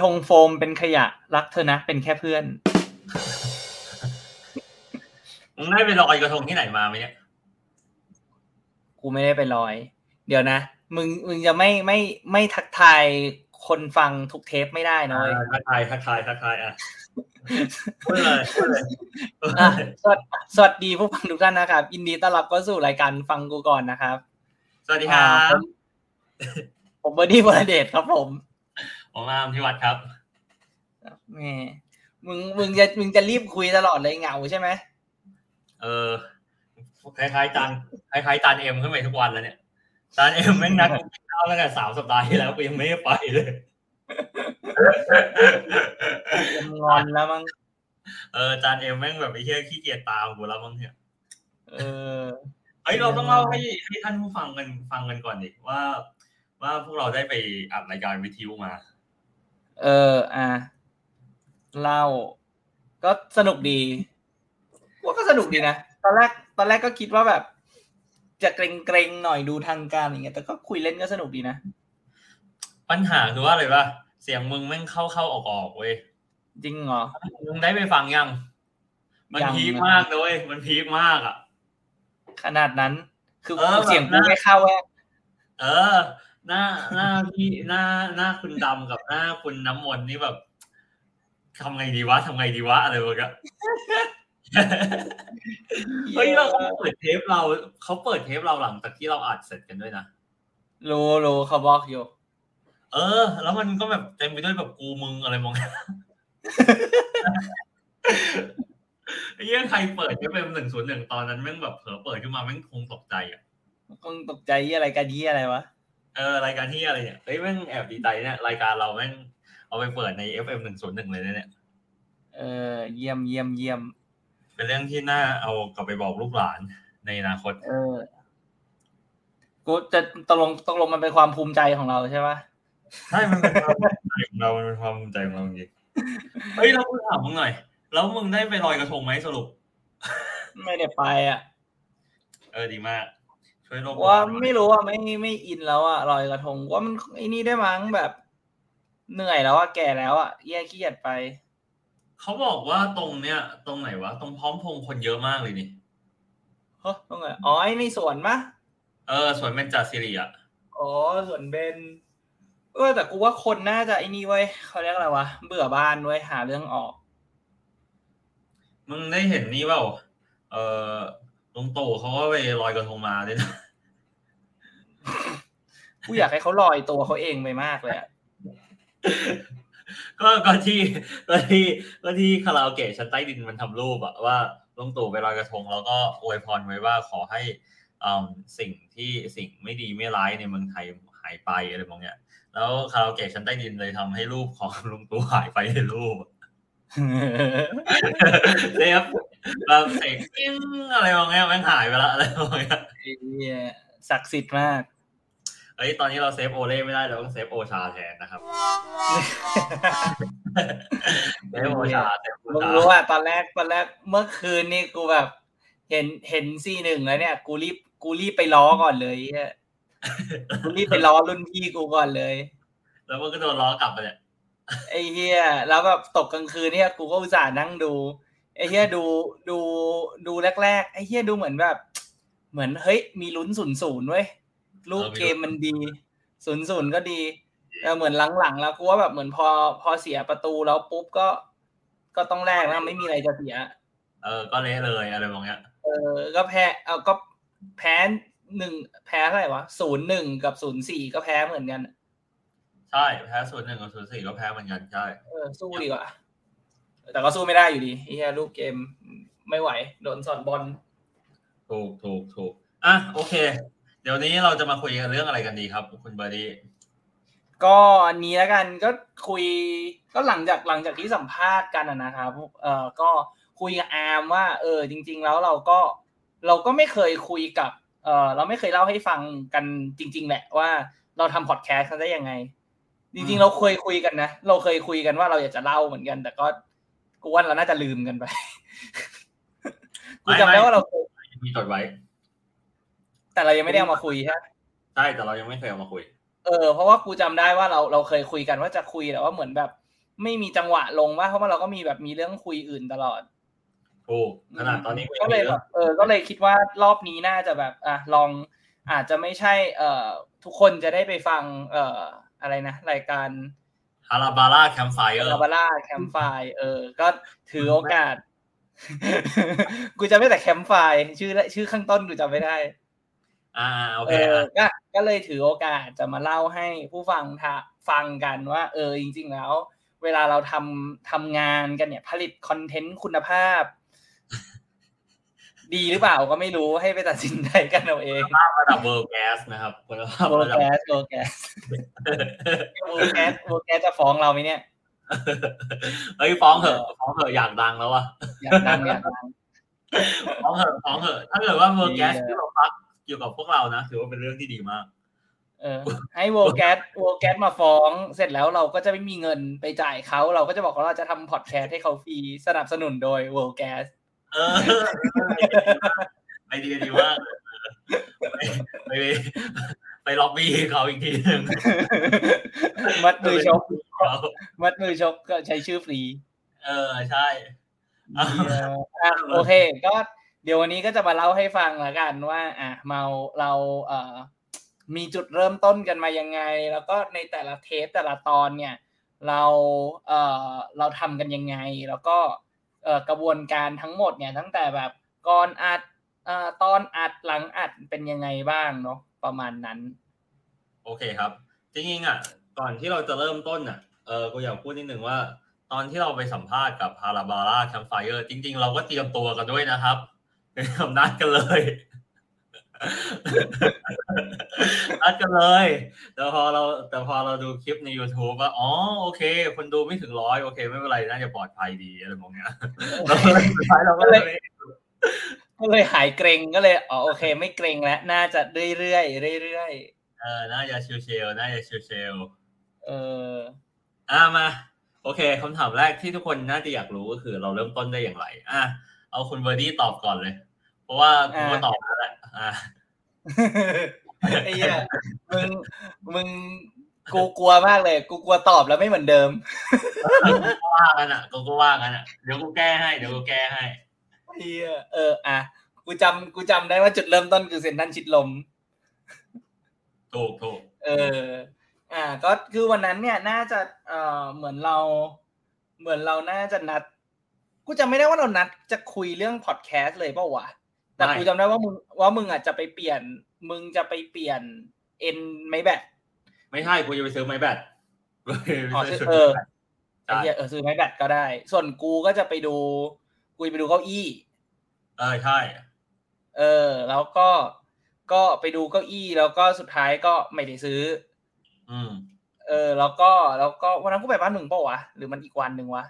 ระทงโฟมเป็นขยะรักเธอนะ เป็นแค่เพื่อนมึงได้ไปลอยกระทงที่ไหนมาไหมเนี่ยกูไม่ได้ไปลอย เดี๋ยวนะ มึงมึงจะไม่ไม่ไม่ทักทายคนฟังทุกเทปไม่ได้นะเว้ยทักทายทักทายทักทายอะพูดเลยพูดเลยอะสวัสสวัสดีผู้ฟังทุกท่านนะครับยินดีต้อนรับเข้าสู่รายการฟังกูก่อนนะครับ สวัสดีครัอ่าผบมผมเบอร์ดี้เบอร์เดทครับผม ผมอามที่วัดครับแหมมึงมึงจะมึงจะรีบคุยตลอดเลยเหงาใช่ไหมเออคล้ายๆจารย์คล้ายๆจารย์เอ็มขึ้นไปทุกวันแล้วเนี่ยจารย์เอ็มแม่งนัดกูกินข้าวตั้งแต่สามสัปดาห์ที่แล้วกูยังไม่ได้ไปเลยยังงอนแล้วมั้งเออจารย์เอ็มแม่งแบบไอ้เหี้ยขี้เกียจตามกูแล้วมั้งเนี่ยเออเฮ้ยเราต้องเล่าให้ให้ท่านผู้ฟังกันฟังกันก่อนดิว่า ว่าพวกเราได้ไปอัดรายการวิทยุมา เออ อะเล่า ก็สนุกดีว่าก็สนุกดีนะ ตอนแรก ตอนแรกก็คิดว่าแบบ จะเกรงเกรงๆหน่อยดูทางการอย่างเงี้ย แต่ก็คุยเล่นก็สนุกดีนะ ปัญหาคือว่าอะไรวะเสียงมึงแม่งเข้าเข้าออกออกเว้ย จริงเหรอ มึงได้ไปฟังยัง มันยังพีคนะมากเลย มันพีคมากอะ ขนาดนั้น คือเออแบบเสียงกูนะไม่เข้าแว่เออ หน้าหน้าพี่หน้าหน้าคุณดำกับหน้าคุณน้ำมนต์นี่แบบทำไงดีวะทำไงดีวะอะไรวะกะเฮ้ยเราเขาเปิดเทปเราเขาเปิดเทปเราหลังจากที่เราอัดเสร็จกันด้วยนะรู้รู้เขาบอกอยู่ เออ แล้วมันก็แบบเต็มไปด้วยแบบกูมึงอะไรมองไอ้เหี้ยใครเปิดเอฟเอ็มหนึ่งศูนย์หนึ่งตอนนั้นแม่งแบบเผลอเปิดขึ้นมาแม่งคงตกใจอะคงตกใจยี่อะไรกันยี่อะไรวะ เออรายการที่อะไรเนี่ยเฮ้ยแม่งแอบดีใจเนี่ยรายการเราแม่งเอาไปเปิดใน FM หนึ่งศูนย์หนึ่งเลยนะเนี่ยเออเยี่ยมเยี่ยมเยี่ยม เป็นเรื่องที่น่าเอากลับไปบอกลูกหลานในอนาคต เออ กูจะตกลงตกลงมันเป็นความภูมิใจของเราใช่ปะใช่มันเป็นความภูมิใจของเรามันเป็นความภูมิใจของเราจริงๆเฮ้ยเราพูดถามมึงหน่อย แล้วมึงได้ไปลอยกระทงไหมสรุป ไม่ได้ไปอะ เออดีมาก ช่วยโลกว่าร้อนหน่อยไม่รู้อะไม่ไม่อินแล้วอะลอยกระทงว่ามันไอ้นี่ได้มั้งแบบเหนื่อยแล้วอะแก่แล้วอะแย่ขี้เกียจไป เขาบอกว่าตรงเนี้ย ตรงไหนวะตรงพร้อมพงษ์คนเยอะมากเลยนี่เฮ้ยตรงไหนอ๋อไอ้ในสวนมะเออสวนเป็นจ่าสิริอะอ๋อสวนเบนเออแต่กูว่าคนน่าจะไอ้นี่เว้ยเขาเรียกอะไรวะเบื่อบ้านเว้ยหาเรื่องออก มึงได้เห็นนี่เปล่าเออลุงตู่เขาก็ไปลอยกระทงมาด้วยนะ กูอยากให้เขาลอยตัวเขาเองไปมากเลยอะก็ก็ที่ก็ที่ก็ที่คาราโอเกะชั้นใต้ดินมันทำรูปอะว่าลุงตู่ไปลอยกระทง แล้วก็อวยพรไว้ว่าขอให้อืมสิ่งที่สิ่งไม่ดีไม่ร้ายในเมืองไทยหายไปอะไรบางอย่างแล้วคาราโอเกะชั้นใต้ดินเลยทำให้รูปของลุงตู่หายไปในรูป save แบบเสกปิ้งอะไรบางอย่างแม่งหายไปละอะไรบางอย่างไอ้เหี้ย ศักดิ์สิทธิ์มากเฮ้ยตอนนี้เรา save โอเล่ไม่ได้เราต้อง save โอชาแทนนะครับเซฟโอชาเซฟโอมึงชารู้ว่าตอนแรกตอนแรกเมื่อคืนนี่กูแบบ เห็นเห็นซีหนึ่งแล้วเนี่ย กูรีบกูรีบไปล้อก่อนเลยเหี้ยกูรีบไปล้อรุ่นพี่กูก่อนเลย แล้วมันก็โดนล้อกลับไปเนี่ยไอ้เฮียแล้วแบบตกกลางคืนเนี่ย กูก็อุตส่าห์นั่งดูไอ้เฮียดูดูดูแรกๆไอ้เฮียดูเหมือนแบบ เหมือนเฮ้ยมีลุ้นศูนย์ศูนย์เว้ยลูกเกมมันดีศูนย์ศูนย์ก็ดีเออเหมือนหลังๆแล้วกูว่าแบบเหมือนพอพอเสียประตูแล้วปุ๊บก็ ก็ต้องแลกนะไม่มีอะไรจะเสีย เออ ก็เละเลยอะไรบางอย่างเออ ก็แพ้เอาก็แพ้หนึ่งแพ้เท่าไหร่วะศูนย์หนึ่งกับศูนย์สี่ก็แพ้เหมือนกันใช่แพ้ศูนย์หนึ่งกับศูนย์สี่ก็แพ้เหมือนกันใช่เออสู้ดีกว่าแต่ก็สู้ไม่ได้อยู่ดีไอ้เหี้ยลูกเกมไม่ไหวโดนสอนบอล ถูกถูกถูกอะโอเค เดี๋ยวนี้เราจะมาคุยกันเรื่องอะไรกันดีครับ คุณเบอร์ดี้ก็อันนี้แล้วกันก็คุยก็หลังจากหลังจากที่สัมภาษณ์กันอะนะครับเออก็คุยกับอาร์มว่า เออ จริง ๆ แล้วเราก็เราก็ไม่เคยคุยกับ เออเราไม่เคยเล่าให้ฟังกันจริง ๆ แหละว่าเราทำพอดแคสต์กันได้ยังไง จริง ๆ เราเคยคุยกันนะเราเคยคุยกันว่าเราอยากจะเล่าเหมือนกัน แต่ก็กูว่าเราน่าจะลืมกันไปกูจำได้ว่าเราเคย มีจดไว้ แต่เรายังไม่ได้เอามาคุยใช่ไหมใช่แต่เรายังไม่เคยเอามาคุย เออ เพราะว่ากูจำได้ว่าเราเราเคยคุยกันว่าจะคุยแต่ว่าเหมือนแบบ ไม่มีจังหวะลงว่าเพราะว่าเราก็มีแบบมีเรื่องคุยอื่นตลอดถูกขนาดตอนนี้ก็เลยแบบเออก็เลยคิดว่ารอบนี้น่าจะแบบอะลองอาจจะไม่ใช่ เอ่อ ทุกคนจะได้ไปฟัง เอ่อ อะไรนะ รายการฮาราบาร่าแคมไฟเออฮาราบาร่าแคมไฟเออ ก็ถือโอกาส กูจะไม่แต่แคมไฟชื่อชื่อข้างต้นกูจำไม่ได้ อ่าโอเอเคอก็ก็เลยถือโอกาสจะมาเล่าให้ผู้ฟังทะฟังกันว่า เออจริง ๆ แล้ว เวลาเราทำทำงานกันเนี่ย ผลิตคอนเทนต์คุณภาพ ดีหรือเปล่าก็ไม่รู้ให้ไปตัดสินใจกันเอาเองภาพระดับเวิร์แกสนะครับคุณภาพโวระดับแกสโวแกสโวแกสโวแกสจะฟ้องเราไหมเนี่ย เฮ้ยฟ้องเถอะฟ้องเถอะอยากดังแล้ววะอยากดังอยากดังฟ้องเถอะฟ้องเถอะถ้าเกิดว่าเวิร์แกสดีเลยที่เราพักเกี่ยวกับพวกเรานะถือว่าเป็นเรื่องที่ดีมาก เออ ให้โวแกสโวแกสมาฟ้องเสร็จแล้วเราก็จะไม่มีเงินไปจ่ายเขาเราก็จะบอกว่าเราจะทำพอดแคสต์ให้เขาฟรีสนับสนุนโดยโวแกสเออไอเดียดีมากไป ไปไปล็อบบี้เขาอีกทีหนึ่งมัดมือชกเขามัดมือชกก็ใช้ชื่อฟรี เออใช่อะโอเค ก็เดี๋ยววันนี้ก็จะมาเล่าให้ฟังละกันว่า อะเมาเราเอ่อมีจุดเริ่มต้นกันมายังไง แล้วก็ในแต่ละเทปแต่ละตอนเนี่ย เราเอ่อเราทำกันยังไง แล้วก็เอ่อกระบวนการทั้งหมดเนี่ยตั้งแต่แบบก่อนอัดเอ่อตอนอัดหลังอัดเป็นยังไงบ้างเนาะ ประมาณนั้น โอเคครับ จริงๆอะ ก่อนที่เราจะเริ่มต้นอะเออกูอยากพูดนิดนึงว่า ตอนที่เราไปสัมภาษณ์กับพาราบาร่าแคมไฟเออร์จริง ๆ เราก็เตรียมตัวกันด้วยนะครับเป็นคำนัดกันเลยนัดกันเลย แต่พอเราแต่พอเราดูคลิปใน YouTube ว่าอ๋อโอเค คนดูไม่ถึงร้อยโอเค ไม่เป็นไรน่าจะปลอดภัยดีอะไรมองเนี้ยเราก็เลยสุดท้ายเราก็เลย ก็เลยหายเกรงก็เลยอ๋อโอเค ไม่เกรงแล้ว น่าจะเรื่อยๆเรื่อยเออน่าจะชิลๆน่าจะชิลๆๆเอออ่ามาโอเคคำถามแรกที่ทุกคนน่าจะอยากรู้ก็คือ เราเริ่มต้นได้อย่างไร อะเอาคุณเบอร์ดี้ตอบก่อนเลย เพราะว่าคุณก็อ่าตอบแล้วแหละอ่าไอ้เหี้ยมึงมึงกูกลัวมากเลย กูกลัวตอบแล้วไม่เหมือนเดิมก็ว่ากันอะก็ก็ว่ากันอะเดี๋ยวกูแก้ให้เดี๋ยวกูแก้ให้ เหี้ยเออ อะ กูจำกูจำได้ว่าจุดเริ่มต้นคือเซนทรันชิดลม ถูกถูก เออ อ่า ก็คือวันนั้นเนี่ย น่าจะ เอ่อ เหมือนเรา เหมือนเราน่าจะนัด กูจำไม่ได้ว่าเรานัดจะคุยเรื่องพอดแคสต์เลยเปล่าวะ แต่กูจำได้ว่ามึง ว่ามึงอะจะไปเปลี่ยน มึงจะไปเปลี่ยนเอ็นไม่แบต ไม่ใช่ กูจะไปซื้อไม้แบตอ๋อไม่ใช่ซื้อชุดเออไอ้ใช่เหี้ยเออซื้อไม้แบตก็ได้ ส่วนกูก็จะไปดู กูจะไปดูเก้าอี้เออใช่เออ แล้วก็ก็ไปดูเก้าอี้แล้วก็สุดท้ายก็ไม่ได้ซื้อ อืม เออ แล้วก็แล้วก็วันนั้นกูไปบ้านมึงเปล่าวะหรือมันอีกวันหนึ่งวะ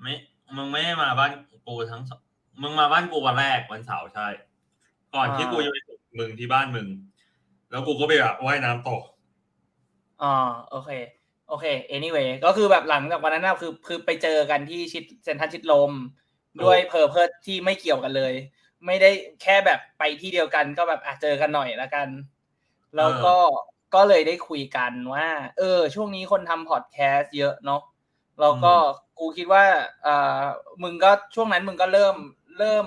ไม่มึงไม่ได้มาบ้านกูทั้งสองมึงมาบ้านกูวันแรกวันเสาร์ใช่ ก่อนที่กูจะไปส่งมึงที่บ้านมึง แล้วกูก็ไปแบบว่ายน้ำต่ออ๋อโอเค โอเค anyway ก็คือแบบหลังจากวันนั้นนะคือคือไปเจอกันที่ชิดเซนทรัลชิดลม ด้วยเพอร์เพสที่ไม่เกี่ยวกันเลย ไม่ได้แค่แบบไปที่เดียวกันก็แบบอะเจอกันหน่อยละกัน แล้วก็ก็เลยได้คุยกันว่า เออ ช่วงนี้คนทำพอดแคสต์เยอะเนาะแล้วก็กูคิดว่าเอ่อมึงก็ช่วงนั้นมึงก็เริ่มเริ่ม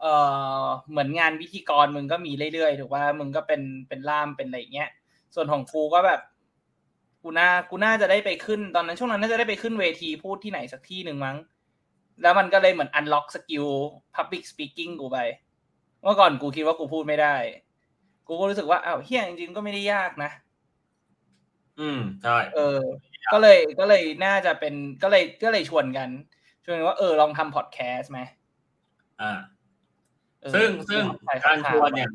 เอ่อเหมือนงานพิธีกรมึงก็มีเรื่อยๆถูกว่ามึงก็เป็นเป็นล่ามเป็นอะไรอย่างเงี้ย ส่วนของกูก็แบบกูน่ากูน่าจะได้ไปขึ้นตอนนั้นช่วงนั้นน่าจะได้ไปขึ้นเวทีพูดที่ไหนสักที่หนึ่งมั้ง แล้วมันก็เลยเหมือน unlock สกิล public speaking กูไป เมื่อก่อนกูคิดว่ากูพูดไม่ได้ กูก็รู้สึกว่าอ้าวเฮียจริงๆก็ไม่ได้ยากนะ อืมใช่เออ ก็เลยก็เลยน่าจะเป็นก็เลยก็เลยชวนกันชวนกันว่าเออลองทำพอดแคสต์ไหมอ่าเออซึ่งซึ่งใส่การชคำถมวนเนี่ย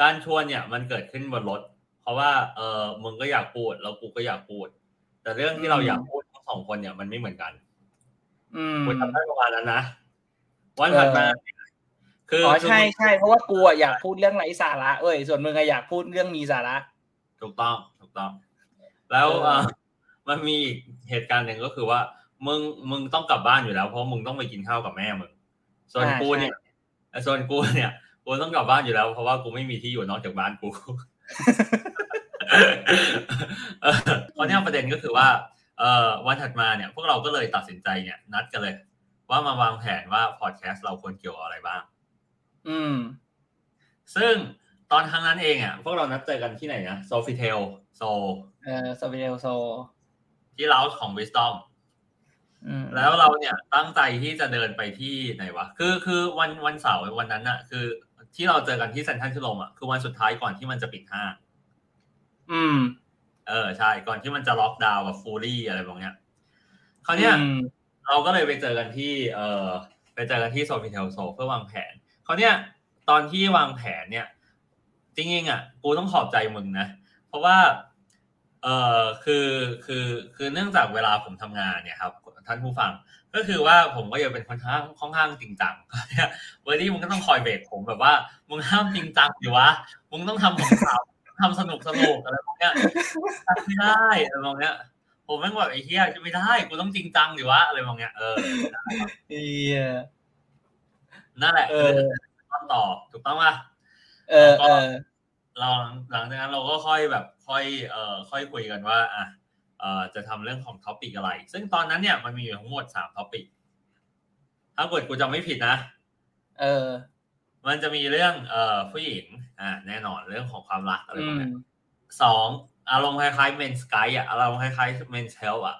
การชวนเนี่ยมันเกิดขึ้นบนรถ เพราะว่าเออมึงก็อยากพูดแล้วกูก็อยากพูด แต่เรื่องที่เราอยากพูดทั้งสองคนเนี่ยมันไม่เหมือนกัน อืมกูจำได้ประมาณนั้นนะวันถัดมาคืออ๋อคือใช่มึงใช่เพราะว่ากูอะอยากพูดเรื่องไร้สาระเอ้ยส่วนมึงอะอยากพูดเรื่องมีสาระถูกต้องถูกต้อง แล้วเออเออมันมีอีกเหตุการณ์หนึ่งก็คือว่า มึงมึงต้องกลับบ้านอยู่แล้ว เพราะมึงต้องไปกินข้าวกับแม่มึงส่วนกูเนี่ยส่วนกูเนี่ยกูต้องกลับบ้านอยู่แล้ว เพราะว่ากูไม่มีที่อยู่นอกจากบ้านกูเออเพราะเนี่ยประเด็นก็คือว่า เอ่อวันถัดมาเนี่ยพวกเราก็เลยตัดสินใจเนี่ย นัดกันเลย ว่ามาวางแผนว่าพอดแคสต์เราควรเกี่ยวกับอะไรบ้าง อืม ซึ่งตอนครั้งนั้นเองอะพวกเรานัดเจอกันที่ไหนนะ Sofitel So เออ Sofitel So ที่ lounge ของ Wisdom อืมแล้วเราเนี่ยตั้งใจที่จะเดินไปที่ไหนวะคือคือวันวันเสาร์วันนั้นอะคือที่เราเจอกันที่เซ็นทรัลชิดลมอะคือวันสุดท้ายก่อนที่มันจะปิดห้างอืม เออใช่ ก่อนที่มันจะล็อกดาวน์แบบ fully อะไรแบบเนี้ยคราวเนี้ยอืมเราก็เลยไปเจอกันที่ เออไปเจอกันที่ Sofitel So เพื่อวางแผนคราวเนี้ยตอนที่วางแผนเนี่ย จริงๆอะ กูต้องขอบใจมึงนะ เพราะว่า เออคือคือคือเนื่องจากเวลาผมทำงานเนี่ยครับ ท่านผู้ฟังก็คือว่าผมก็ยังเป็นคนข้างค่อนข้างจริงจังเนี่ยเบอร์ดี้มึงก็ต้องคอยเบรกผมแบบว่า มึงห้ามจริงจังดิวะ มึงต้องทำของข่าว ทำสนุกสนุกอะไรพวกเนี้ยทำไม่ได้อะไรพวกเนี้ย ผมแม่งแบบไอ้เหี้ยจะไม่ได้กูต้องจริงจังดิวะอะไรพวกเนี้ยเออเอียนั่นแหละเอคืออต้นต่อถูกต้องป่ะเออเออเราหลังจากนั้นเราก็ค่อยแบบค่อยเอ่อค่อยคุยกันว่าอะเอ่อจะทำเรื่องของ topic อะไร ซึ่งตอนนั้นเนี่ยมันมีอยู่ทั้งหมดสาม topic ถ้าเกิดกูจำไม่ผิดนะ เออ มันจะมีเรื่องเอ่อผู้หญิงอ่าแน่นอนเรื่องของความรักอะไรอืพวกมเนี้ยสองอารมณ์คล้ายๆ men's guide อะอารมณ์คล้ายๆ men's health อะ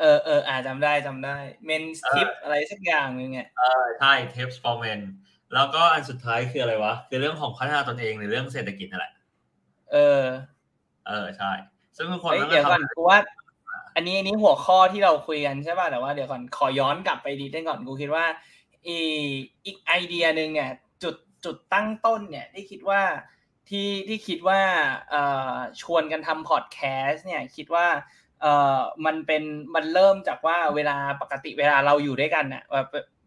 เออเอออ่าจำได้จำได้เมนสทิปอะไรสักอย่างหนึงเนี่ยเออใช่ tips for men แล้วก็อันสุดท้ายคืออะไรวะ คือเรื่องของพัฒนาตนเองในเรื่องเศรษฐกิจนั่นแหละ เออ เออใช่ ซึ่งทุกคนเฮ้ยมันก็เดี๋ยวก่อนทำกูว่า อันนี้อันนี้หัวข้อที่เราคุยกันใช่ป่ะแต่ว่าเดี๋ยวก่อนขอย้อนกลับไปดีได้ก่อนกูคิดว่า อีอีกไอเดียหนึ่งเนี่ยจุดจุดตั้งต้นเนี่ยที่คิดว่าที่ที่คิดว่าชวนกันทำพอดแคสต์เนี่ยคิดว่าเอ่อมันเป็นมันเริ่มจากว่าเวลาปกติเวลาเราอยู่ด้วยกันน่ะ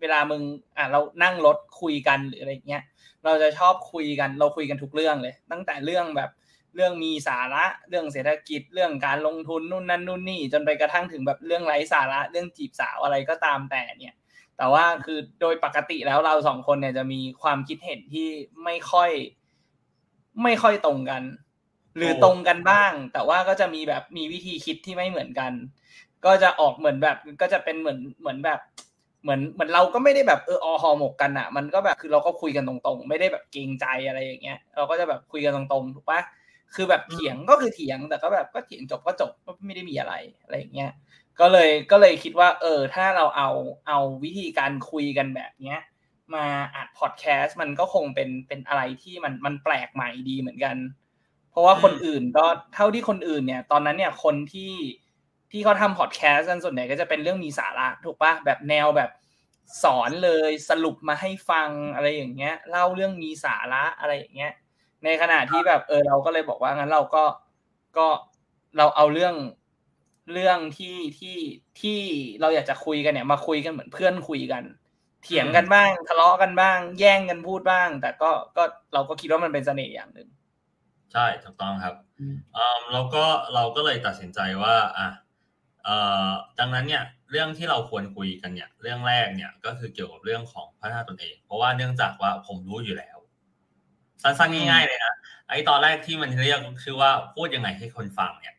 เวลามึงอะเรานั่งรถคุยกันหรืออะไรเงี้ยเราจะชอบคุยกันเราคุยกันทุกเรื่องเลย ตั้งแต่เรื่องแบบเรื่องมีสาระเรื่องเศรษฐกิจเรื่องการลงทุนนู่นนั่นนู่นนี่จนไปกระทั่งถึงแบบเรื่องไร้สาระเรื่องจีบสาวอะไรก็ตามแต่เนี่ย แต่ว่าคือโดยปกติแล้วเราสองคนเนี่ยจะมีความคิดเห็นที่ไม่ค่อย ไม่ค่อยตรงกัน หรือตรงกันบ้าง แต่ว่าก็จะมีแบบมีวิธีคิดที่ไม่เหมือนกัน ก็จะออกเหมือนแบบก็จะเป็นเหมือนเหมือนแบบเหมือนเหมือนเราก็ไม่ได้แบบเอออหอหมกกันอะ มันก็แบบคือเราก็คุยกันตรงๆ ไม่ได้แบบเกรงใจอะไรอย่างเงี้ย เราก็จะแบบคุยกันตรงๆถูกปะคือแบบเถียงก็คือเถียงแต่ก็แบบก็เถียงจบก็จบก็ไม่ได้มีอะไรอะไรอย่างเงี้ย ก็เลยก็เลยคิดว่า เออ ถ้าเราเอาเอาวิธีการคุยกันแบบเนี้ย มาอัดพอดแคสต์มันก็คงเป็นเป็นอะไรที่มันมันแปลกใหม่ดีเหมือนกัน เพราะว่าคนอื่นก็เท่าที่คนอื่นเนี่ย ตอนนั้นเนี่ยคนที่ที่เขาทำพอดแคสต์กันส่วนใหญ่ก็จะเป็นเรื่องมีสาระถูกปะแบบแนวแบบสอนเลยสรุปมาให้ฟังอะไรอย่างเงี้ยเล่าเรื่องมีสาระอะไรอย่างเงี้ย ในขณะที่แบบเออเราก็เลยบอกว่างั้นเราก็ก็เราเอาเรื่อง เรื่องที่ที่ที่เราอยากจะคุยกันเนี่ย มาคุยกันเหมือนเพื่อนคุยกัน เถียงกันบ้าง ทะเลาะกันบ้าง แย่งกันพูดบ้าง แต่ก็ก็เราก็คิดว่ามันเป็นเสน่ห์อย่างหนึ่งใช่ถูกต้องครับอืมอืมแล้วก็เราก็เลยตัดสินใจว่าอะเอ่อดังนั้นเนี่ยเรื่องที่เราควรคุยกันเนี่ย เรื่องแรกเนี่ยก็คือเกี่ยวกับเรื่องของพัฒนาตนเอง เพราะว่าเนื่องจากว่าผมรู้อยู่แล้วสั้นๆง่ายๆเลยนะไอ้ตอนแรกที่มันเรียกชื่อว่าพูดยังไงให้คนฟังเนี่ย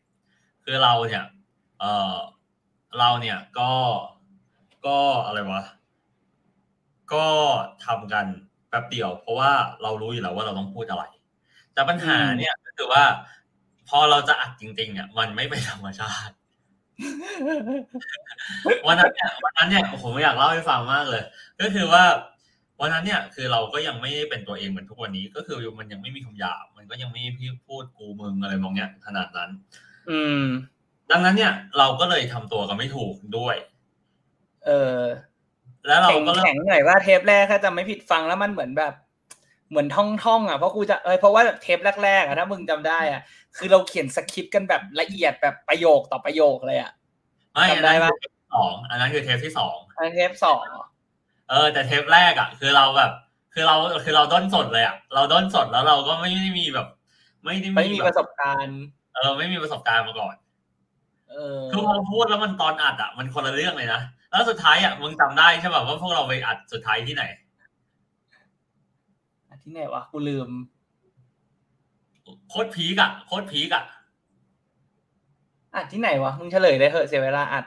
คือเราเนี่ย เออเราเนี่ยก็ก็อะไรวะ ก็ทำกันแป๊บเดียว เพราะว่าเรารู้อยู่แล้วว่าเราต้องพูดอะไร แต่ปัญหาเนี่ยก็คือว่า พอเราจะอัดจริงๆเนี่ยมันไม่เป็นธรรมชาติ วันนั้นเนี่ยวันนั้นเนี่ยผมอยากเล่าให้ฟังมากเลย ก็คือว่าวันนั้นเนี่ยคือเราก็ยังไม่ได้เป็นตัวเองเหมือนทุกวันนี้ ก็คือมันยังไม่มีคำหยาบมันก็ยังไม่พี่พูดกูมึงอะไรมองเนี้ยขนาดนั้น อืม ดังนั้นเนี่ยเราก็เลยทำตัวกันไม่ถูกด้วย เออ แล้วเราแข็งก็เริ่มแข็งหน่อยว่าเทปแรกถ้าจำไม่ผิดฟังแล้วมันเหมือนแบบ เหมือนท่องท่องๆอะเพราะกูจะเออเพราะว่าเทปแรกๆอะถ้ามึงจำได้อะ คือเราเขียนสคริปต์กันแบบละเอียดแบบประโยคต่อประโยคเลยอะไม่อันจำได้นั้นปะคือเทปสองอันนั้นคือเทปที่สองอันเทปสองเหรอเออ แต่เทปแรกอะ คือเราแบบ คือเราคือเราด้นสดเลยอะเราด้นสดแล้วเราก็ไม่ได้มีแบบ ไม่ได้ไม่มีแบบประสบการณ์ เออ ไม่มีประสบการณ์มาก่อนเออ คือพอพูดแล้วมันตอนอัดอะมันคนละเรื่องเลยนะ แล้วสุดท้ายอะมึงจำได้ใช่ป่ะว่าพวกเราไปอัดสุดท้ายที่ไหนที่ไหนวะกูลืม โคตรพีกอะโคตรพีกอะอัดที่ไหนวะมึงเฉลยได้เถอะเสียเวลาอัด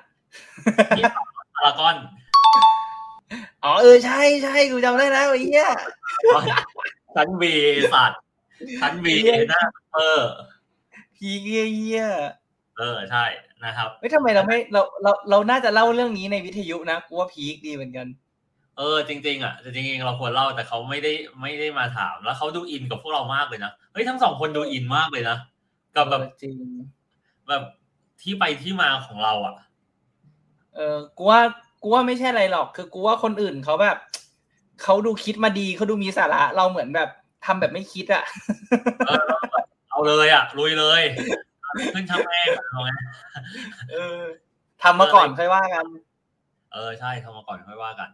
พารากอนอ๋อเออใช่ใช่กูจำได้แล้วไอ้เหี้ยชั้นบีสัตว์ชั้นบีนะเออพีเหี้ยเหี้ยเออใช่ นะครับเฮ้ยทำไมเราไม่เราเราเราน่าจะเล่าเรื่องนี้ในวิทยุนะกูว่าพีคดีเหมือนกัน เออ จริง ๆ อะจริงๆเราควรเล่าแต่เขาไม่ได้ไม่ได้มาถามแล้วเขาดูอินกับพวกเรามากเลยนะเฮ้ยทั้งสองคนดูอินมากเลยนะกับแบบเออจริงแบบที่ไปที่มาของเราอะ เออกูว่ากูว่าไม่ใช่อะไรหรอก คือกูว่าคนอื่นเขาแบบเขาดูคิดมาดีเขาดูมีสาระเราเหมือนแบบทำแบบไม่คิดอะเออเอาเลยอะลุยเลย ขึ้นทำแม่งเอาไงเออทำมาก่อนค่อยว่ากัน เออใช่ทำมาก่อนค่อยว่ากัน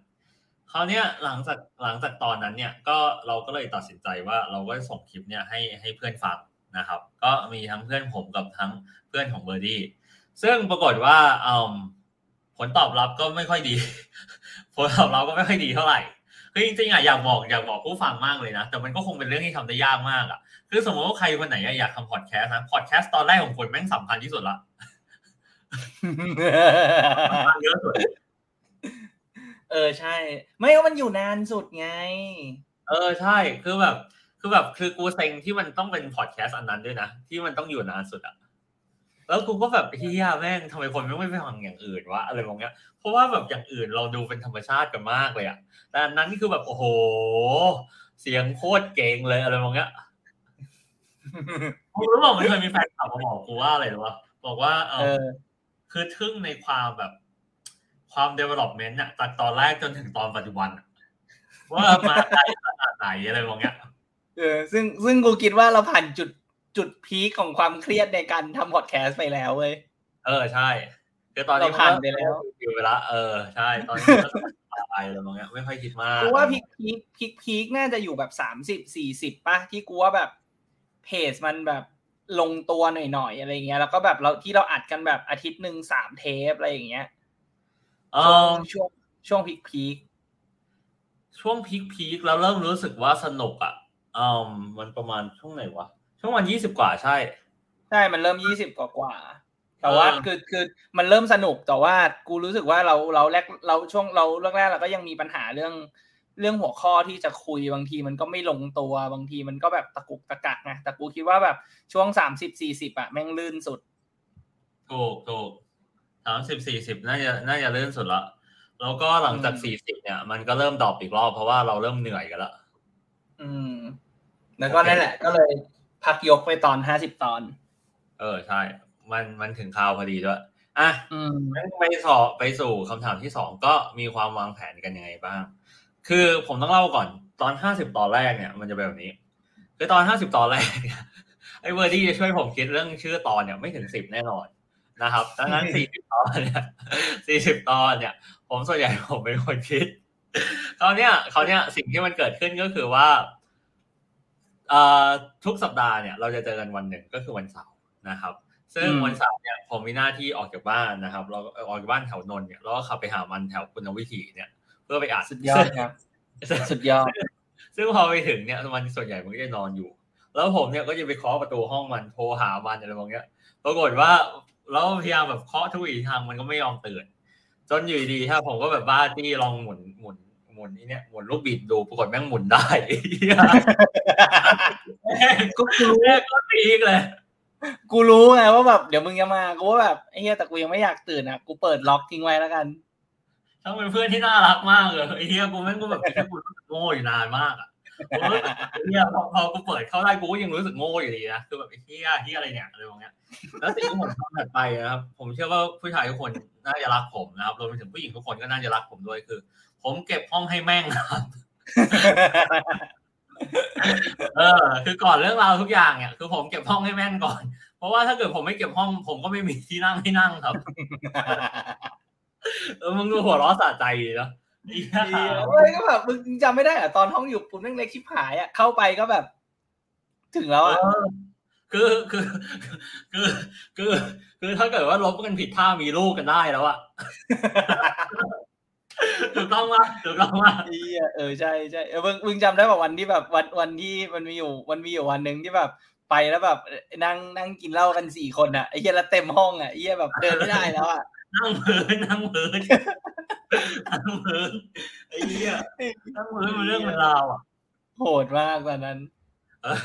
คราวเนี้ยหลังจากหลังจากตอนนั้นเนี่ยก็เราก็เลยตัดสินใจว่าเราก็ส่งคลิปเนี่ยให้ให้เพื่อนฟังนะครับ ก็มีทั้งเพื่อนผมกับทั้งเพื่อนของเบอร์ดี้ซึ่งปรากฏว่าอืมผลตอบรับก็ไม่ค่อยดี ผลตอบรับก็ไม่ค่อยดีเท่าไหร่ คือจริงๆอะอยากบอกอยากบอกผู้ฟังมากเลยนะ แต่มันก็คงเป็นเรื่องที่ทำได้ยากมากอะ คือสมมติว่าใครคนไหนอยากทำพอดแคสต์นะพอดแคสต์ตอนแรกของคนแม่งสำคัญที่สุดละเยอะสุดเออใช่ ไม่ว่ามันอยู่นานสุดไง เออใช่คือแบบ คือแบบคือกูเซ็งที่มันต้องเป็นพอดแคสต์อันนั้นด้วยนะที่มันต้องอยู่นานสุดอะ แล้วกูก็แบบเฮียแม่งทำไมคนไม่ไม่ไปฟังอย่างอื่นวะอะไรมองเงี้ยเพราะว่าแบบอย่างอื่นเราดูเป็นธรรมชาติกันมากเลยอะแต่อันนั้นนี่คือแบบโอ้โห เสียงโคตรเก่งเลยอะไรมองเงี้ยกูรู้บอกมันเคยมีแฟนคลับมาบอกกูว่าอะไรหรือวะบอกว่าเอเอออคือทึ่งในความแบบความ development อะจากตอนแรกจนถึงตอนปัจจุบันอะว่ามาไกลขนาดไหนอะไรมองเงี้ยเออซึ่งซึ่งกูคิดว่าเราผ่านจุด จุดพีคของความเครียดในการทำพอดแคสต์ไปแล้วเว้ยเออใช่คือตอนนี้เราผ่านไปแล้วอยู่ไปละเออใช่ตอนนี้ก็ไปแล้วมองเงี้ยไม่ค่อยคิดมากกูว่าพีคพีคพีคพีคน่าจะอยู่แบบสามสิบสี่สิบป่ะที่กูว่าแบบเพจมันแบบลงตัวหน่อยๆอะไรเงี้ย แล้วก็แบบเราที่เราอัดกันแบบอาทิตย์หนึ่งสามเทปอะไรอย่างเงี้ยเอช่วงอช่วงช่วงพีคพีคช่วงพีคพีคแล้วเริ่มรู้สึกว่าสนุกอะอืมมันประมาณช่วงไหนวะ ช่วงวันยี่สิบกว่าใช่ ใช่มันเริ่มยี่สิบกว่ากว่าแต่ว่าเออคือคือมันเริ่มสนุกแต่ว่ากูรู้สึกว่าเราเราแรกเราช่วงเราแรกๆเราก็ยังมีปัญหาเรื่องเรื่องหัวข้อที่จะคุยบางทีมันก็ไม่ลงตัวบางทีมันก็แบบตะกุกตะกักไงแต่กูคิดว่าแบบช่วงสามสิบสี่สิบอะแม่งลื่นสุดถูกถูกสามสิบสี่สิบน่าจะน่าจะเลื่อนสุดละแล้วก็หลังจากอืมสี่สิบเนี่ย มันก็เริ่มดรอปอีกรอบเพราะว่าเราเริ่มเหนื่อยกันละอืม แล้วก็โอเคนั่นแหละ ก็เลย พักยกไปตอนห้าสิบตอน เออใช่ มันมันถึงคราวพอดีด้วย อะอืมงั้นไปสอบไปสู่คำถามที่สองก็มีความวางแผนกันยังไงบ้าง คือผมต้องเล่าก่อนตอนห้าสิบตอนแรกเนี่ย มันจะเป็นแบบนี้ คือตอนห้าสิบตอนแรกเนี่ยไอ้เวอร์ดี้จะช่วยผมคิดเรื่องชื่อตอนเนี่ยไม่ถึงสิบแน่นอนนะครับดังนั้นสี่สิบตอนเนี่ยสี่สิบตอนเนี่ย ผมส่วนใหญ่ผมเป็นคนคิดคราวเนี้ยคราวเนี้ยสิ่งที่มันเกิดขึ้นก็คือว่าเอ่อ ทุกสัปดาห์เนี่ยเราจะเจอกันวันหนึ่งก็คือวันเสาร์นะครับ ซึ่งอืมวันเสาร์เนี่ยผมมีหน้าที่ออกจากบ้านนะครับ เราก็ออกจากบ้านแถวนนท์เนี่ยแล้วก็ขับไปหามันแถวคุณวิถีเนี่ย เพื่อไปอัดสุดยอดครับซึ่งสุดยอดซึ่งพอไปถึงเนี่ยมันส่วนใหญ่มันก็จะนอนอยู่ แล้วผมเนี่ยก็จะไปเคาะประตูห้องมันโทรหามันอะไรบางอย่างปรากฏว่าแล้วพยายามแบบเคาะทุกอีกทางมันก็ไม่ยอมตื่นจนอยู่ดีๆถ้าผมก็แบบบ้าที่ลองหมุนหมุน หมุนนี่เนี่ยหมุนลูกบิดดูปรากฏแม่งหมุนได้ก็กูรู้แม่งก็ตีกเลยกูรู้ไงว่าแบบเดี๋ยวมึงจะมากูว่าแบบไอ้เหี้ยแต่กูยังไม่อยากตื่นอะกูเปิดล็อกทิ้งไว้แล้วกันทั้งเป็นเพื่อนที่น่ารักมากเลยไอ้เฮียกูแม่งก็แบบไอ้เฮียกูรู้สึกโง่อยู่นานมากอะกูรู้สึกไอ้เฮียพอพอกูเปิดเข้าได้กูก็ยังรู้สึกโง่อยู่ดีนะคือแบบไอ้เฮียเฮียอะไรเนี่ยอะไรแบบเนี้ยแล้วสิ่งที่ผมทำถัดไปนะครับผมเชื่อว่าผู้ชายทุกคนน่าจะรักผมนะครับรวมไปถึงผู้หญิงทุกคนก็น่าจะรักผมด้วยคือ ผมเก็บห้องให้แม่งครับเออ คือก่อนเรื่องราวทุกอย่างเนี่ยคือผมเก็บห้องให้แม่นก่อน เพราะว่าถ้าเกิดผมไม่เก็บห้อง ผมก็ไม่มีที่นั่งให้นั่งครับเออมึงดูหัวเร้อสะใจดีเนาะไอ้เหี้ยเฮ้ยก็แบบมึงจำไม่ได้เหรอะตอนห้องอยู่ปุ่มแม่งเล็กชิบหายอะเข้าไปก็แบบ ถึงแล้วเออะอคือคือคือคือ คือถ้าเกิดว่าลบกันผิดท่ามีลูกกันได้แล้วอะ ถูกต้องว่าถูกต้องว่าเหี้ยเออใช่ใช่เออมึงมึงจำได้ป่ะวันที่แบบวันวันที่มันมีอยู่มันมีอยู่วันหนึ่งที่แบบไปแล้วแบบนั่งนั่งกินเหล้ากันสี่คนอะไอ้เหี้ยแล้วเต็มห้องอะไอ้เหี้ยแบบเดินไม่ได้แล้วอะนั่งเพินนั่งเพินนั่งเพินไอ้เหี้ยนั่งเพินมันเรื่องมันราวอะโหดมากตอนนั้นเออ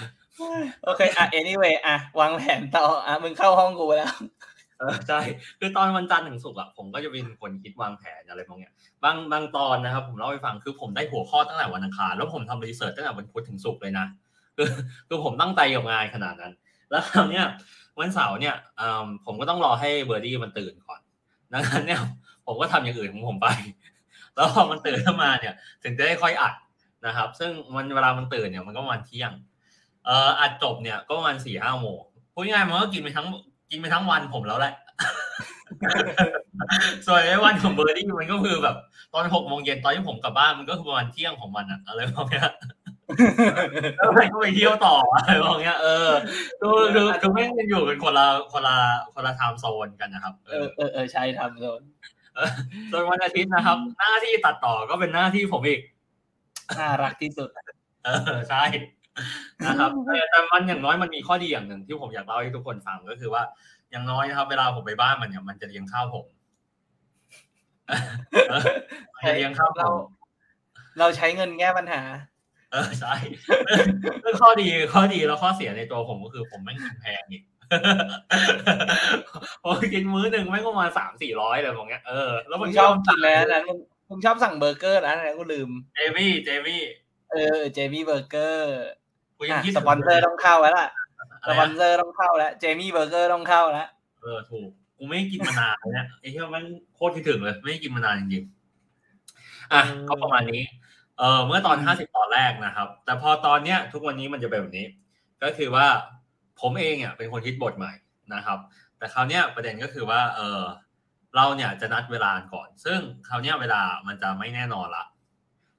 โอเคอะ anyway อะวางแผนต่ออะมึงเข้าห้องกูแล้ว เออใช่คือตอนวันจันทร์ถึงศุกร์อะผมก็จะเป็นคนคิดวางแผนอะไรพวกเนี้ยบางบางตอนนะครับ ผมเล่าให้ฟังคือผมได้หัวข้อตั้งแต่วันอังคารแล้วผมทำรีเสิร์ชตั้งแต่วันพุธถึงศุกร์เลยนะคือคือผมตั้งใจกับงานขนาดนั้น แล้วคราวเนี้ยวันเสาร์เนี่ยอืมผมก็ต้องรอให้เบอร์ดี้มันตื่นก่อนดังนั้นเนี่ยผมก็ทำอย่างอื่นของผมไป แล้วพอมันตื่นขึ้นมาเนี่ย ถึงจะได้ค่อยอัดนะครับ ซึ่งมันเวลามันตื่นเนี่ยมันก็ประมาณเที่ยงเอ่ออัดจบเนี่ยก็ประมาณสี่ห้าโมงพูดง่ายมันก็กินไปทั้ง กินไปทั้งวันผมแล้วแหละ ส่วนไอ้วันของเบอร์ดี้มันก็คือแบบ ตอนหกโมงเย็นตอนที่ผมกลับบ้านมันก็คือประมาณเที่ยงของมันอะอะไรประมาณเนี้ยแล้วมันก็ไปเที่ยวต่ออะไรประมาณเนี้ยเออคือคือคือไม่งอยู่เป็นคนละคนละคนละไทม์โซนกันนะครับ เออเออเออใช่ทำโซนส่วนวันอาทิตย์นะครับ หน้าที่ตัดต่อก็เป็นหน้าที่ผมอีกน่ารักที่สุด เออใช่ นะครับแต่แต่มันอย่างน้อยมันมีข้อดีอย่างหนึ่งที่ผมอยากเล่าให้ทุกคนฟังก็คือว่า อย่างน้อยนะครับ เวลาผมไปบ้านมันเนี่ยมันจะเลี้ยงข้าวผมเออมันจะเลี้ยงข้าวผเรามเราใช้เงินแก้ปัญหา เออใช่ซึ่งข้อดีข้อดีแล้วข้อเสียในตัวผมก็คือผมไม่งกินแพงอีกผมกินมื้อหนึ่งไม่งก็ประมาณสามสี่ร้อยเลยอย่างเงี้ยเออแล้วมึมันงชอบกินแล้วนะมึงมึงชอบสั่งเบอร์เกอร์นะอะไรกูลืม เจมี่เจมี่ เออ เจมี่เบอร์เกอร์ กูยังอะคิดสปอนเซอร์ต้องเข้าแล้วล่ะอะสไรปอนนะเซอร์ต้องเข้าแล้ว เจมี่เบอร์เกอร์ต้องเข้าแล้ว เออถูก กูไม่ได้กินมานานเลยเนี่ยไอ้เหี้ยมันโคตรคิดถึงเลย ไม่ได้กินมานานจริงๆอะก็ประมาณนี้ เออเมื่อตอนห้าสิบตอนแรกนะครับ แต่พอตอนเนี้ย ทุกวันนี้มันจะเป็นแบบนี้ ก็คือว่าผมเองอะเป็นคนคิดบทใหม่นะครับ แต่คราวเนี้ยประเด็นก็คือว่า เออเราเนี่ยจะนัดเวลาก่อน ซึ่งคราวเนี้ยเวลามันจะไม่แน่นอนละ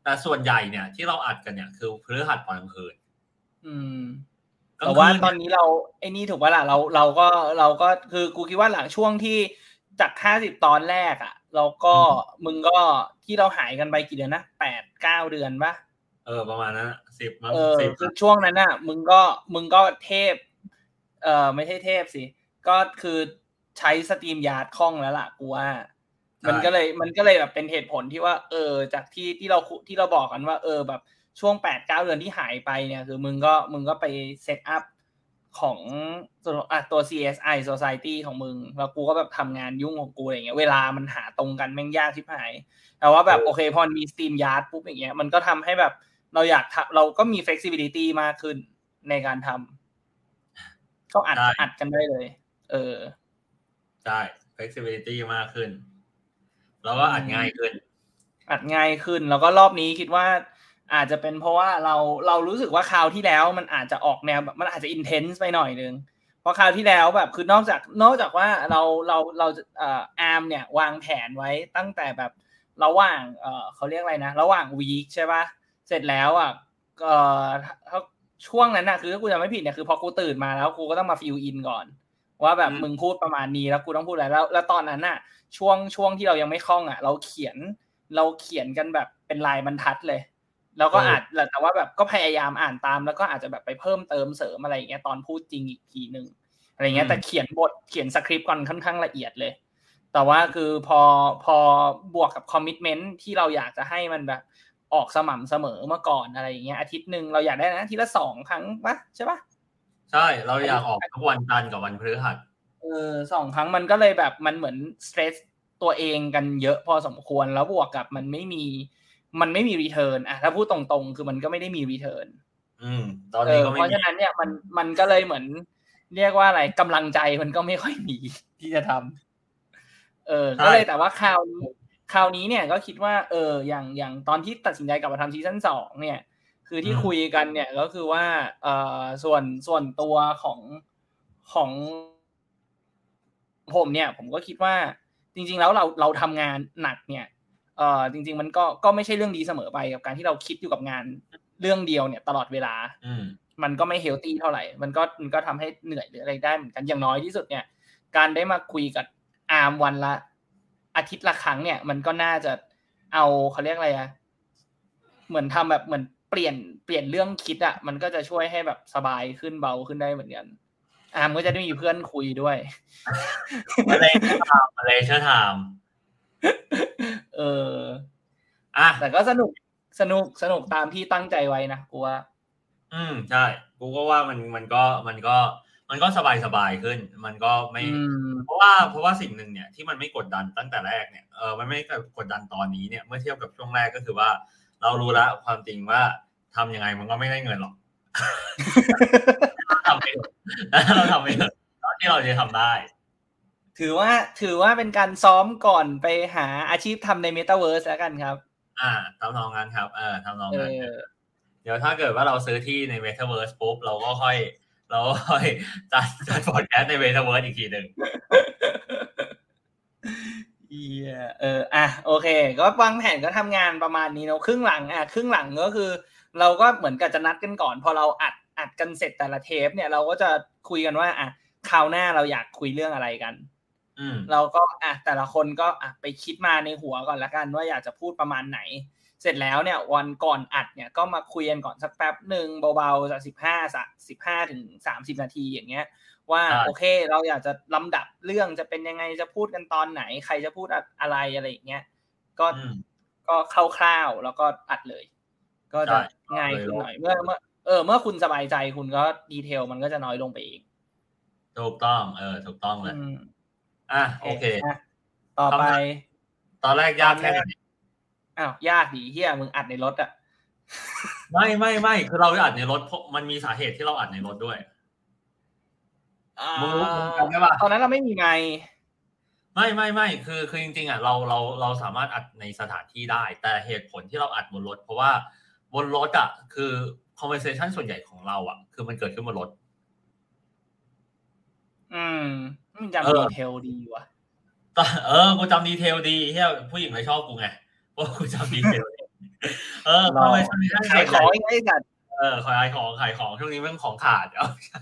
แต่ส่วนใหญ่เนี่ยที่เราอัดกันเนี่ยคือพฤหัสตอนกลางคืน อืมกลแต่งว่าคืตอนนี้เราไอ้นี่ถูกป่ะล่ะเราเราก็เราก็คือกูคิดว่าหลังช่วงที่จากห้าสิบตอนแรกอะ เราก็มึงก็ที่เราหายกันไปกี่เดือนนะแปดเก้าเดือนปะเออประมาณนั้นสิบมั้งเออสิบคือช่วงนั้นน่ะ มึงก็มึงก็เทพ เออไม่ใช่เทพสิ ก็คือใช้สตรีมยาร์ดคล่องแล้วล่ะกูว่า มันก็เลยมันก็เลยแบบเป็นเหตุผลที่ว่า เออ จากที่ที่เราคุที่เราบอกกันว่า เออแบบ ช่วงแปดเก้าเดือนที่หายไปเนี่ยคือมึงก็มึงก็ไป set up ของตัวอะตัว CSI Society ของมึง แล้วกูก็แบบทำงานยุ่งของกูอะไรเงี้ย เวลามันหาตรงกันแม่งยากชิบหาย แต่ว่าแบบโอเคพอมี StreamYard ปุ๊บอย่างเงี้ย มันก็ทำให้แบบเราอยากทำเราก็มี flexibility มากขึ้นในการทำก็อัดอัดกันได้เลย เออ ใช่ flexibility มากขึ้น แล้วก็อัดง่ายขึ้น อัดง่ายขึ้น แล้วก็รอบนี้คิดว่า อาจจะเป็นเพราะว่าเราเรารู้สึกว่าคราวที่แล้วมันอาจจะออกแนวแบบมันอาจจะ intense ไปหน่อยนึงเพราะคราวที่แล้วแบบคือนอกจากนอกจากว่าเราเราเราเอ่ออาร์มเนี่ยวางแผนไว้ตั้งแต่แบบระหว่างเอ่อเขาเรียกอะไรนะ ระหว่าง week ใช่ปะเสร็จแล้วอะเอ่อถ้าช่วงนั้นน่ะคือถ้ากูจำไม่ผิดเนี่ยคือพอกูตื่นมาแล้วกูก็ต้องมา fill in ก่อน ว่าแบบอืมมึงพูดประมาณนี้แล้วกูต้องพูดอะไรแล้ว แล้วตอนนั้นน่ะ ช่วงช่วงที่เรายังไม่คล่องอะ เราเขียนเราเขียนกันแบบเป็นลายบรรทัดเลย แล้วก็อาจแต่ว่าแบบก็พยายามอ่านตามแล้วก็อาจจะแบบไปเพิ่มเติมเสริมอะไรอย่างเงี้ยตอนพูดจริงอีกทีหนึ่งอะไรเงี้ยแต่เขียนบทเขียนสคริปต์ก่อนค่อนข้างละเอียดเลย แต่ว่าคือพอพอบวกกับคอมมิชเมนต์ที่เราอยากจะให้มันแบบออกสม่ำเสมอเมื่อก่อนอะไรอย่างเงี้ยอาทิตย์หนึ่งเราอยากได้นะอาทีละสองครั้งปะใช่ปะใช่เราอยากออกทุกวันจันทร์กับวันพฤหัสเออสองครั้งมันก็เลยแบบมันเหมือน stress ตัวเองกันเยอะพอสมควรแล้วบวกกับมันไม่มี มันไม่มี return อะถ้าพูดตรงๆ คือมันก็ไม่ได้มี return อืมตอนเอนี้อก็เพไม่ราะมีฉะนั้นเนี่ยมันมันก็เลยเหมือน เรียกว่าอะไรกำลังใจมันก็ไม่ค่อยมีที่จะทำเออก็เลยแต่ว่าคราวนี้คราวนี้เนี่ยก็คิดว่า เออ อย่างอย่างตอนที่ตัดสินใจกลับมาทำซีซั่นสองเนี่ย คือที่คุยกันเนี่ยก็คือว่า เออส่วนส่วนตัวของของผมเนี่ย ผมก็คิดว่าจริง ๆ แล้วเราเราทำงานหนักเนี่ย เออจริง ๆ มันก็ก็ไม่ใช่เรื่องดีเสมอไปกับการที่เราคิดอยู่กับงานเรื่องเดียวเนี่ย ตลอดเวลาอืมมันก็ไม่เฮลตี้เท่าไหร่ มันก็มันก็ทำให้เหนื่อยหรืออะไรได้เหมือนกันอย่างน้อยที่สุดเนี่ย การได้มาคุยกับอาร์มวันละอาทิตย์ละครั้งเนี่ย มันก็น่าจะเอาเขาเรียกอะไรอะเหมือนทำแบบเหมือนเปลี่ยนเปลี่ยนเรื่องคิดอะมันก็จะช่วยให้แบบสบายขึ้นเบาขึ้นได้เหมือนกันอาร์มก็จะได้มีเพื่อนคุยด้วยมาเลย share time มาเลย share time เออ อะแต่ก็สนุกสนุกสนุกตามที่ตั้งใจไว้นะกูว่า อืมใช่ กูก็ว่ามันมันก็มันก็ มันก็สบายสบายขึ้น มันก็ไม่อืมเพราะว่าเพราะว่าสิ่งหนึ่งเนี่ยที่มันไม่กดดันตั้งแต่แรกเนี่ยเออมันไม่กดดันตอนนี้เนี่ยเมื่อเทียบกับช่วงแรกก็คือว่า เรารู้แล้วความจริงว่าทำยังไงมันก็ไม่ได้เงินหรอกทำไปเถอะเราทำไปเถอะเท่าที่เราจะทำได้ ถือว่าถือว่าเป็นการซ้อมก่อนไปหาอาชีพทำในเมตาเวิร์สแล้วกันครับ อ่าทำนองนั้นครับเออทำนองเอนั้นอเดี๋ยวถ้าเกิดว่าเราซื้อที่ใน Metaverse ปุ๊บเราก็ค่อย เราก็ค่อยจัดจัดพอดแคสต์ใน Metaverse อีกทีหนึ่งเอียเอออะโอเค ก็วางแผนก็ทำงานประมาณนี้เนอะครึ่งหลังอะครึ่งหลังก็คือ เราก็เหมือนกับจะนัดกันก่อน พอเราอัดอัดกันเสร็จแต่ละเทปเนี่ยเราก็จะคุยกันว่าอะคราวหน้าเราอยากคุยเรื่องอะไรกันอืม เราก็อะแต่ละคนก็อะไปคิดมาในหัวก่อนละกันว่าอยากจะพูดประมาณไหน เสร็จแล้วเนี่ยวันก่อนอัดเนี่ยก็มาคุยกันก่อนสักแป๊บหนึ่งเบาๆสักสิบห้าสักสิบห้าถึงสามสิบนาทีอย่างเงี้ย ว่าโอเคเราอยากจะลำดับเรื่องจะเป็นยังไงจะพูดกันตอนไหน ใครจะพูดอะไรอะไรอย่างเงี้ยก็อืมก็คร่าวๆแล้วก็อัดเลย ก็จะใช่ง่ายขึ้นเลยหน่อยเมื่อเมื่อเออเมื่อคุณสบายใจคุณก็ดีเทลมันก็จะน้อยลงไปเองถูกต้อง เออถูกต้องเลย อืมอะโอเคะต่อไป ตอนแรกยากแค่ไหนอ้าวยากดีเฮียมึงอัดในรถอะไม่ไม่ไม่คือเราอัดในรถเพราะมันมีสาเหตุที่เราอัดในรถด้วยมึงรู้มึงจำได้ปะตอนนั้นเราไม่มีไมค์ไม่ไม่ไม่คือคือจริง ๆอะเราเราเราสามารถอัดในสถานที่ได้ แต่เหตุผลที่เราอัดบนรถ เพราะว่าบนรถอะคือ conversation ส่วนใหญ่ของเราอะ คือมันเกิดขึ้นบนรถ อืมมันจำดีเทลดีว่ะเออกูจำ detail ดีเหี้ยผู้หญิงเลยชอบกูไงเพราะกูจำ detail เออรอ conversation ขายของยังไงกันเออขายของขายของช่วงนี้แม่งของขาดเอาใช่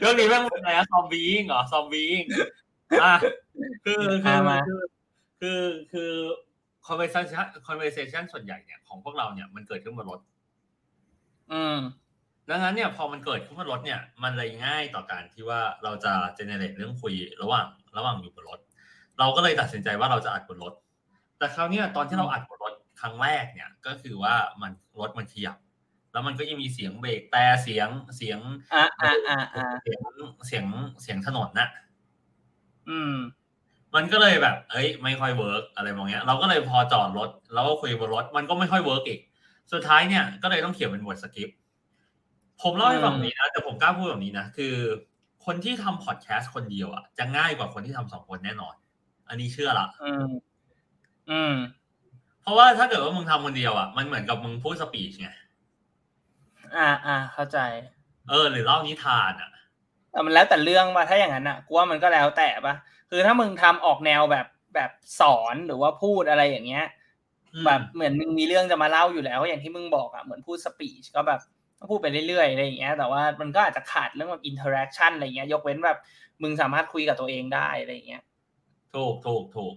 ช่วงนี้แม่งเป็นอะไรอะซอมบี้เหรอซอมบี้อะคือคือคือคือ conversation conversation ส่วนใหญ่เนี่ยของพวกเราเนี่ยมันเกิดขึ้นบนรถ อืม ดังนั้นเนี่ยพอมันเกิดขึ้นบนรถเนี่ยมันเลยง่ายต่อการที่ว่าเราจะ generate เรื่องคุยระหว่างระหว่างอยู่บนรถ เราก็เลยตัดสินใจว่าเราจะอัดบนรถ แต่คราวเนี้ยตอนที่เราอัดบนรถครั้งแรกเนี่ยก็คือว่ามันรถมันขยับ แล้วมันก็ยังมีเสียงเบรกแต่เสียงเสียงอ่าอ่าอ่าอ่าเสียงเสียงเสียงถนนน่ะอืม มันก็เลยแบบ เอ้ย ไม่ค่อย work อะไรมองเงี้ย เราก็เลยพอจอดรถแล้วก็คุยบนรถ มันก็ไม่ค่อย work อีก สุดท้ายเนี่ยก็เลยต้องเขียนเป็นบทสคริปต์ ผมเล่าให้ฟังแบบนี้นะแต่ผมกล้าพูดแบบนี้นะคือ คนที่ทำพอดแคสต์คนเดียวอะจะง่ายกว่าคนที่ทำสองคนแน่นอน อันนี้เชื่อละอืมอืมเพราะว่าถ้าเกิดว่ามึงทำคนเดียวอะมันเหมือนกับมึงพูดสปีชไงอ่าอ่าเข้าใจ เออ หรือเล่านิทานอะแต่มันแล้วแต่เรื่องป่ะถ้าอย่างนั้นอะกูว่ามันก็แล้วแต่ป่ะคือถ้ามึงทำออกแนวแบบแบบสอนหรือว่าพูดอะไรอย่างเงี้ยอืมแบบเหมือนมึงมีเรื่องจะมาเล่าอยู่แล้วอย่างที่มึงบอกอะเหมือนพูดสปีชก็แบบ ก็พูดไปเรื่อยๆอะไรอย่างเงี้ย แต่ว่ามันก็อาจจะขาดเรื่องแบบ interaction อะไรเงี้ย ยกเว้นแบบมึงสามารถคุยกับตัวเองได้อะไรอย่างเงี้ย ถูกถูกถูก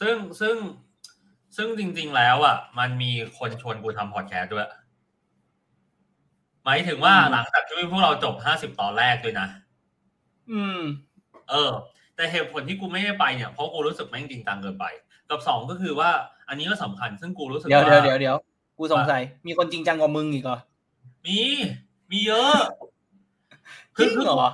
ซึ่งซึ่งซึ่งจริง ๆ แล้วอะ มันมีคนชวนกูทำพอดแคสต์ด้วย หมายถึงว่าอืมหลังจากที่พวกเราจบห้าสิบตอนแรกด้วยนะ อืม เออ แต่เหตุผลที่กูไม่ได้ไปเนี่ยเพราะกูรู้สึกแม่งจริงจังเกินไป กับสองก็คือว่า อันนี้ก็สำคัญ ซึ่งกูรู้สึกเดี๋ยวว่าเดี๋ยวเดี๋ยวเดี๋ยวกูสงสัยมีคนจริงจังกว่ามึงอีกเหรอ มี มีเยอะจริงเหรอ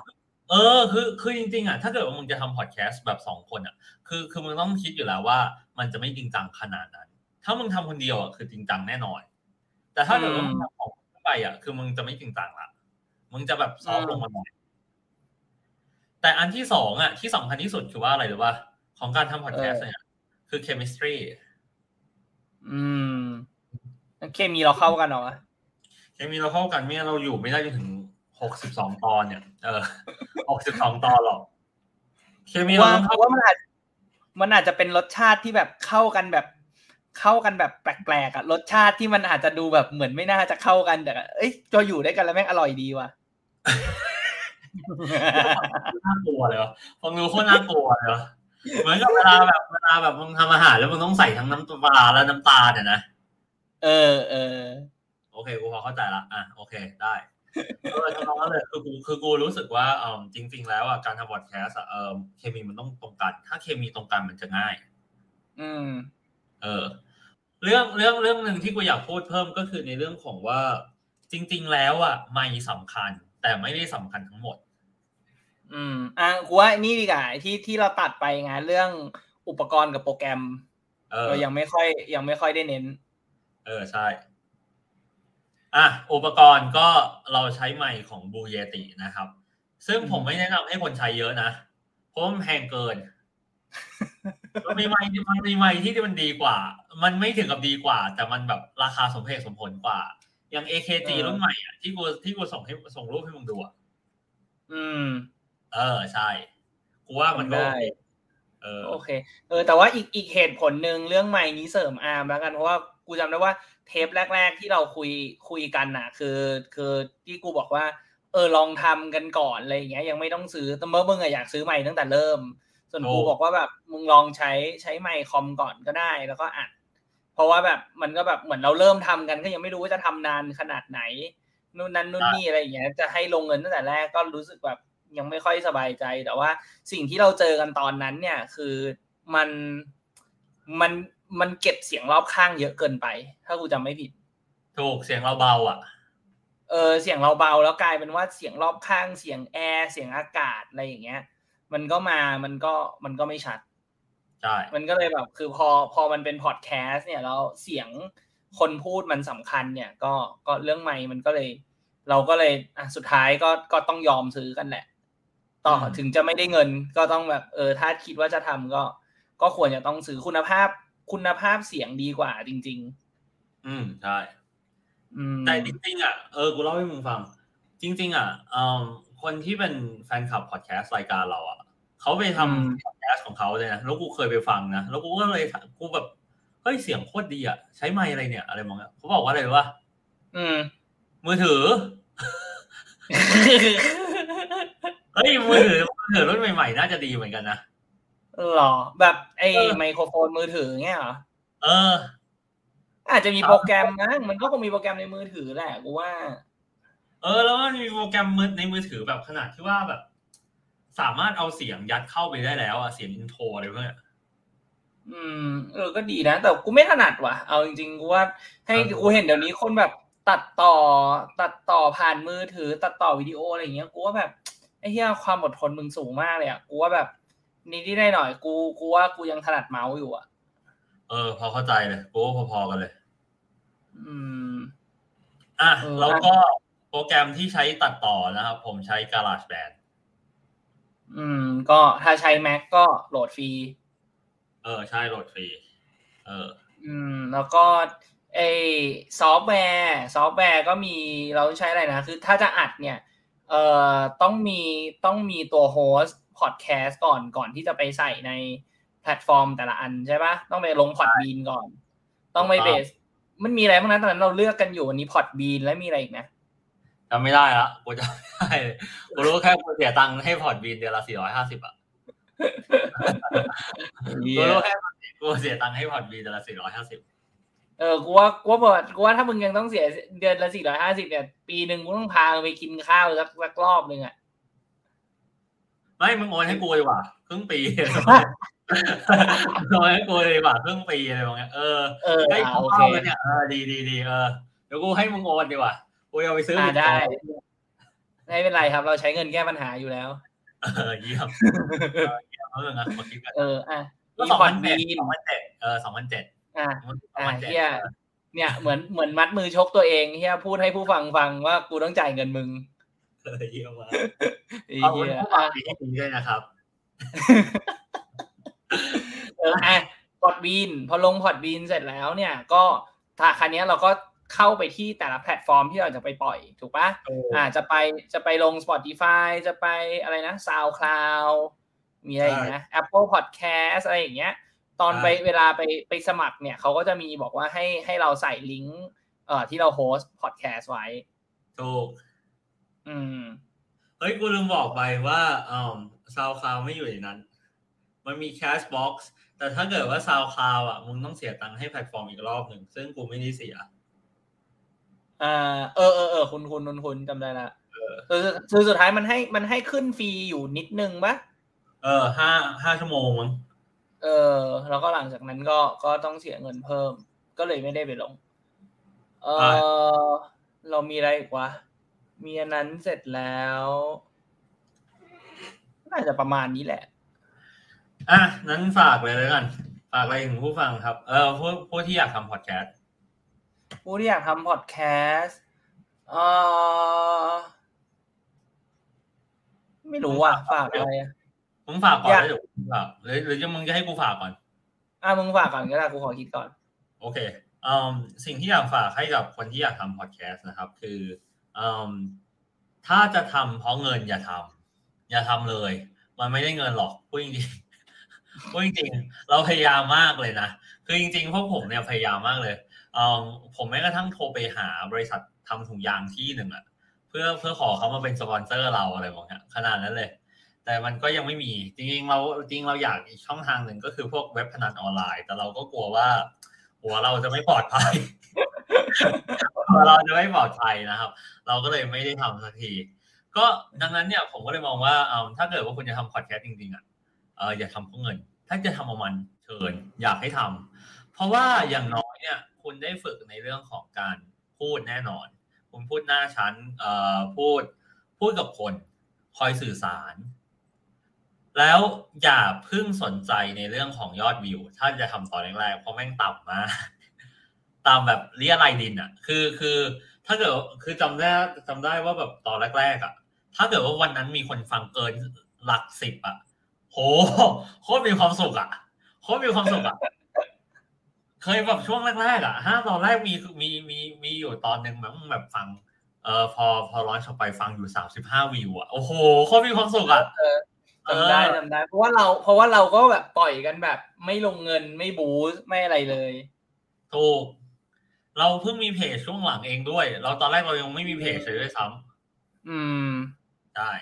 เออ คือคือจริงๆอะถ้าเกิดว่ามึงจะทำพอดแคสต์แบบสองคนอะ คือคือมึงต้องคิดอยู่แล้วว่า มันจะไม่จริงจังขนาดนั้น ถ้ามึงทำคนเดียวอะคือจริงจังแน่นอน แต่ถ้าเกิดว่ามึงทำสองคนไปอะ คือมึงจะไม่จริงจังละมึงจะแบบซอฟต์ลงมาหน่อยแต่อันที่สองอะที่สำคัญที่สุดคือว่าอะไรหรือว่า ของการทำพอดแคสต์เนี่ยคือ chemistry อืมเคมีเราเข้ากันเหรอวะ เคมีเราเข้ากันไม่งั้นเราอยู่ไม่ได้จนถึงหกสิบสองตอนเนี่ย เออหกสิบสองตอนหรอกเคมีเราว่าต้องเพเข้าราะว่ามันอาจมันอาจจะเป็นรสชาติที่แบบเข้ากันแบบเข้ากันแบบแปลกๆอะรสชาติที่มันอาจจะดูแบบเหมือนไม่น่าจะเข้ากันแต่เอ้ยจะอยู่ด้วยกันแล้วแม่งอร่อยดีว่ะน่ากลัวเลยวะฟังดูโคตรน่ากลัวเลยวะเหมือนกับเวลาแบบเวลาแบบมึงทำอาหารแล้วมึงต้องใส่ทั้งน้ำปลาและน้ำตาลเนี่ยนะเออเออ โอเคกูพอเข้าใจละอะโอเคได้เออทำนองนั้นเลยคือกูคือกูรู้สึกว่าเออจริง ๆ แล้วอะการทำบอดแคสต์อะเออเคมีมันต้องตรงกัน ถ้าเคมีตรงกันมันจะง่าย อืม เออ เรื่องเรื่องเรื่องหนึ่งที่กูอยากพูดเพิ่มก็คือในเรื่องของว่า จริง ๆ แล้วอะไม่สำคัญ แต่ไม่ได้สำคัญทั้งหมด อืม อะกูว่านี่ดีกว่าไอ้ที่ที่เราตัดไปไงเรื่องอุปกรณ์กับโปรแกรม เออเรายังไม่ค่อย ยังไม่ค่อยได้เน้น เออใช่ อะอุปกรณ์ก็เราใช้ไมค์ของบูเยตินะครับ ซึ่งผมไม่แนะนำให้คนใช้เยอะนะ เพราะมันแพงเกินมันมีไมค์มันมีไมค์ที่มันดีกว่า มันไม่ถึงกับดีกว่า แต่มันแบบราคาสมเหตุสมผลกว่า อย่าง AKG เออรุ่นใหม่อะที่กูที่กูส่งให้ส่งรูปให้มึงดูอะอืม เออใช่กูว่ามันก็ได้เออโอเค เออ แต่ว่าอีกอีกเหตุผลหนึ่งเรื่องไม้นี้เสริมอาร์มแล้วกันเพราะว่า กูจำได้ว่าเทปแรก ๆ ที่เราคุยคุยกันน่ะ คือคือที่กูบอกว่า เออลองทำกันก่อนอะไรอย่างเงี้ยยังไม่ต้องซื้อแต่เมื่อมึงอะอยากซื้อไม้ตั้งแต่เริ่ม ส่วนกูโอ้บอกว่าแบบมึงลองใช้ใช้ไมค์คอมก่อนก็ได้แล้วก็อัดเพราะว่าแบบมันก็แบบเหมือนเราเริ่มทำกันก็ยังไม่รู้ว่าจะทำนานขนาดไหนนู่นนั่นนู่นนี่อะไรอย่างเงี้ยจะให้ลงเงินตั้งแต่แรกก็รู้สึกแบบยังไม่ค่อยสบายใจ แต่ว่าสิ่งที่เราเจอกันตอนนั้นเนี่ยคือมันมันมันเก็บเสียงรอบข้างเยอะเกินไป ถ้ากูจำไม่ผิด ถูกเสียงเราเบาอะ เออเสียงเราเบาแล้วกลายเป็นว่าเสียงรอบข้างเสียงแอร์เสียงอากาศอะไรอย่างเงี้ย มันก็มามันก็มันก็ไม่ชัดใช่มันก็เลยแบบคือพอพอมันเป็นพอดแคสต์เนี่ยแล้วเสียงคนพูดมันสำคัญเนี่ย ก็ก็เรื่องไม่มันก็เลย เราก็เลยอะสุดท้ายก็ก็ต้องยอมซื้อกันแหละ ต่อถึงจะไม่ได้เงินก็ต้องแบบเออถ้าคิดว่าจะทำก็ ก็ควรจะต้องซื้อคุณภาพ คุณภาพเสียงดีกว่าจริงอืมใช่ๆอืมแต่จริงๆอะเออกูเล่าให้มึงฟัง จริง ๆ อะเอ่อคนที่เป็นแฟนคลับพอดแคสต์รายการเราอะเขาไปทำพอดแคสต์ของเขาเลยนะแล้วกูเคยไปฟังนะแล้วกูก็เลยกูแบบเฮ้ยเสียงโคตรดีอะใช้ไมค์อะไรเนี่ย อะไรมองอะเขาบอกว่าอะไรรู้ว่าอืม มือถือเฮ้ยมือถือมือถือรุ่นใหม่ๆน่าจะดีเหมือนกันนะ หรอ แบบไอ้เออไมโครโฟนมือถือเงี้ยเหรอ เออ อาจจะมีโปรแกรมนะมันก็คงมีโปรแกรมในมือถือแหละกูว่า เออ แล้วมันมีโปรแกรมมือในมือถือแบบขนาดที่ว่าแบบ สามารถเอาเสียงยัดเข้าไปได้แล้วอะเสียงอินโทรอะไรพวกเนี้ยอืม เออก็ดีนะ แต่กูไม่ถนัดว่ะ เอาจริงๆกูว่าให้เออกูเห็นเดี๋ยวนี้คนแบบตัดต่อ ตัดต่อผ่านมือถือ ตัดต่อวิดีโออะไรอย่างเงี้ยกูว่าแบบไอ้เหี้ยความอดทนมึงสูงมากเลยอะกูว่าแบบ นิดที่ได้หน่อยกูกูว่ากูยังถนัดเมาส์อยู่อะ เออ พอเข้าใจเลยกูว่าพอๆกันเลย อืม อะเออแล้วก็โปรแกรมที่ใช้ตัดต่อนะครับ ผมใช้ GarageBand อืม ก็ถ้าใช้ Mac ก็โหลดฟรี เออ ใช่โหลดฟรี เออ อืม แล้วก็ไอซอฟต์แวร์ซอฟต์แวร์ก็มีเราใช้อะไรนะ คือถ้าจะอัดเนี่ย เอ่อต้องมีต้องมีตัวโฮสต์ พอดแคสต์ก่อนก่อนที่จะไปใส่ในแพลตฟอร์มแต่ละอันใช่ปะต้องไปลงพอดบีนก่อน ต้องไปถูกเบต้องสมันมีอะไรบ้างนะตอนนั้นเราเลือกกันอยู่วันนี้พอดบีนแล้วมีอะไรอีกนะจำไม่ได้ละกูจำไม่ได้เลยกูรู้แค่กูเสียตังค์ให้พอร์ตบีนเดือนละสี่ร้อยห้าสิบอะกูรู้แค่กูเสียตังค์ให้พอร์ตบีนเดือนละสี่ร้อยห้าสิบเออ กูว่า กูว่าบอกกูว่าถ้ามึงยังต้องเสียเดือนละสี่ร้อยห้าสิบเนี่ย ปีหนึ่งกูต้องพาไปกินข้าวสักสักรอบหนึ่งอะ ไม่มึงโอนให้กูดีกว่าครึ่งปีโอนให้กูเลยดีกว่าครึ่งปีอะไรแบบเงี้ยเออเออให้อ่ากูโอเคเข้ากันเนี่ยเออดีดีดีเออเดี๋ยวกูให้มึงโอนดีกว่ากูเอาไปซื้ออ่าบิตได้คอยน์ไม่เป็นไรครับ เราใช้เงินแก้ปัญหาอยู่แล้ว เออเยี่ยมเออเยี่ยมเอาเรื่องนะมาคิดกันเอออะก็มีสองพอพัดนบีเจ็ดนสองพันเจ็ดเออสองพันเจ็ดอะสองอะพันเจ็ดเฮียเนี่ยเหมือนเหมือนมัดมือชกตัวเองเฮียพูดให้ผู้ฟังฟังว่ากูต้องจ่ายเงินมึง เออเยี่ยมมากไอ้ขอบคุเฮีณยผู้ฟังอะดีให้ดีด้วยนะครับเอออะพอดบีนพอลงพอดบีนเสร็จแล้วเนี่ย ก็ถ้าคันนี้ยเราก็เข้าไปที่แต่ละแพลตฟอร์มที่เราจะไปปล่อย ถูกปะอ่าจะไปจะไปลง Spotify จะไปอะไรนะ SoundCloud มีอะไรอีกนะ Apple Podcast อะไรอย่างเงี้ย ตอนไปใช่เวลาไปไปสมัครเนี่ยเขาก็จะมีบอกว่าให้ให้เราใส่ลิงก์เอ่อที่เรา host พอดแคสต์ไว้ถูก อืม เฮ้ย กูลืมบอกไปว่าอ่า SoundCloud ไม่อยู่ในนั้น มันมี Castbox แต่ถ้าเกิดว่า SoundCloud อะ มึงต้องเสียตังค์ให้แพลตฟอร์มอีกรอบหนึ่ง ซึ่งกูไม่ได้เสีย อ่า เออเออเออคุ้นคุ้นคุ้นคุ้นจำได้ละคือคือสุดท้ายมันให้มันให้ขึ้นฟรีอยู่นิดนึงปะเออห้าห้าชั่วโมงมั้งเออ แล้วก็หลังจากนั้นก็ก็ต้องเสียเงินเพิ่ม ก็เลยไม่ได้ไปลง เออเรามีอะไรอีกวะ มีอันนั้นเสร็จแล้ว น่าจะประมาณนี้แหละ อะ นั้นฝากเลยแล้วกัน ฝากอะไรถึงผู้ฟังครับ เออผู้ผู้ที่อยากทำพอดแคสต์ผู้ที่อยากทำพอดแคสต์เออไม่รู้ว่ะฝากอะไรอะมึงฝากก่อนได้เดี๋ยวกูฝากหรือหรือจะมึงจะให้กูฝากก่อน อะมึงฝากก่อนก็ได้กูขอคิดก่อน โอเคอืมสิ่งที่อยากฝากให้กับคนที่อยากทำพอดแคสต์นะครับ คืออืม ถ้าจะทำเพราะเงินอย่าทำอย่าทำเลย มันไม่ได้เงินหรอกพูดจริงๆพูดจริงๆเราพยายามมากเลยนะคือจริงๆพวกผมเนี่ยพยายามมากเลยอืมผมแม้กระทั่งโทรไปหาบริษัททำถุงยางที่หนึ่งอะเพื่อเพื่อขอเขามาเป็นสปอนเซอร์เราอะไรแบบนี้ขนาดนั้นเลย แต่มันก็ยังไม่มี จริงๆ เราจริงเราอยากอีกช่องทางหนึ่งก็คือพวกเว็บพนันออนไลน์ แต่เราก็กลัวว่า หัวเราจะไม่ปลอดภัย เราจะไม่ปลอดภัยนะครับ เราก็เลยไม่ได้ทำสักที ก็ดังนั้นเนี่ยผมก็เลยมองว่าเออถ้าเกิดว่าคุณจะทำพอดแคสต์จริงๆอะเอออย่าทำเพราะเงิน ถ้าจะทำเอามันเชิญอยากให้ทำเพราะว่าอย่างน้อยเนี่ยคุณได้ฝึกในเรื่องของการพูดแน่นอน คุณพูดหน้าชั้นเอ่อพูดพูดกับคนคอยสื่อสาร แล้วอย่าเพิ่งสนใจในเรื่องของยอดวิว ถ้าจะทำตอนแรกๆเพราะแม่งต่ำมาก ตามแบบเรียรายดินอะ คือคือ ถ้าเกิดคือจำได้จำได้ว่าแบบตอนแรกๆอะ ถ้าเกิดว่าวันนั้นมีคนฟังเกินหลักสิบอะโหโคตรมีความสุขอะโคตรมีความสุขอะเคยแบบช่วงแรกๆอะห้าตอนแรกมีมีมีมีอยู่ตอนหนึ่งแบบแบบฟังเออพอพอร้อนชอไปฟังอยู่สามสิบห้าวิวอะโอ้โหโคตรมีความสุขอะจำได้จำได้ เพราะว่าเราเพราะว่าเราก็แบบปล่อยกันแบบ ไม่ลงเงินไม่บูสไม่อะไรเลยถูก เราเพิ่งมีเพจช่วงหลังเองด้วย เราตอนแรกเรายังไม่มีเพจเลยด้วยซ้ำอืมได้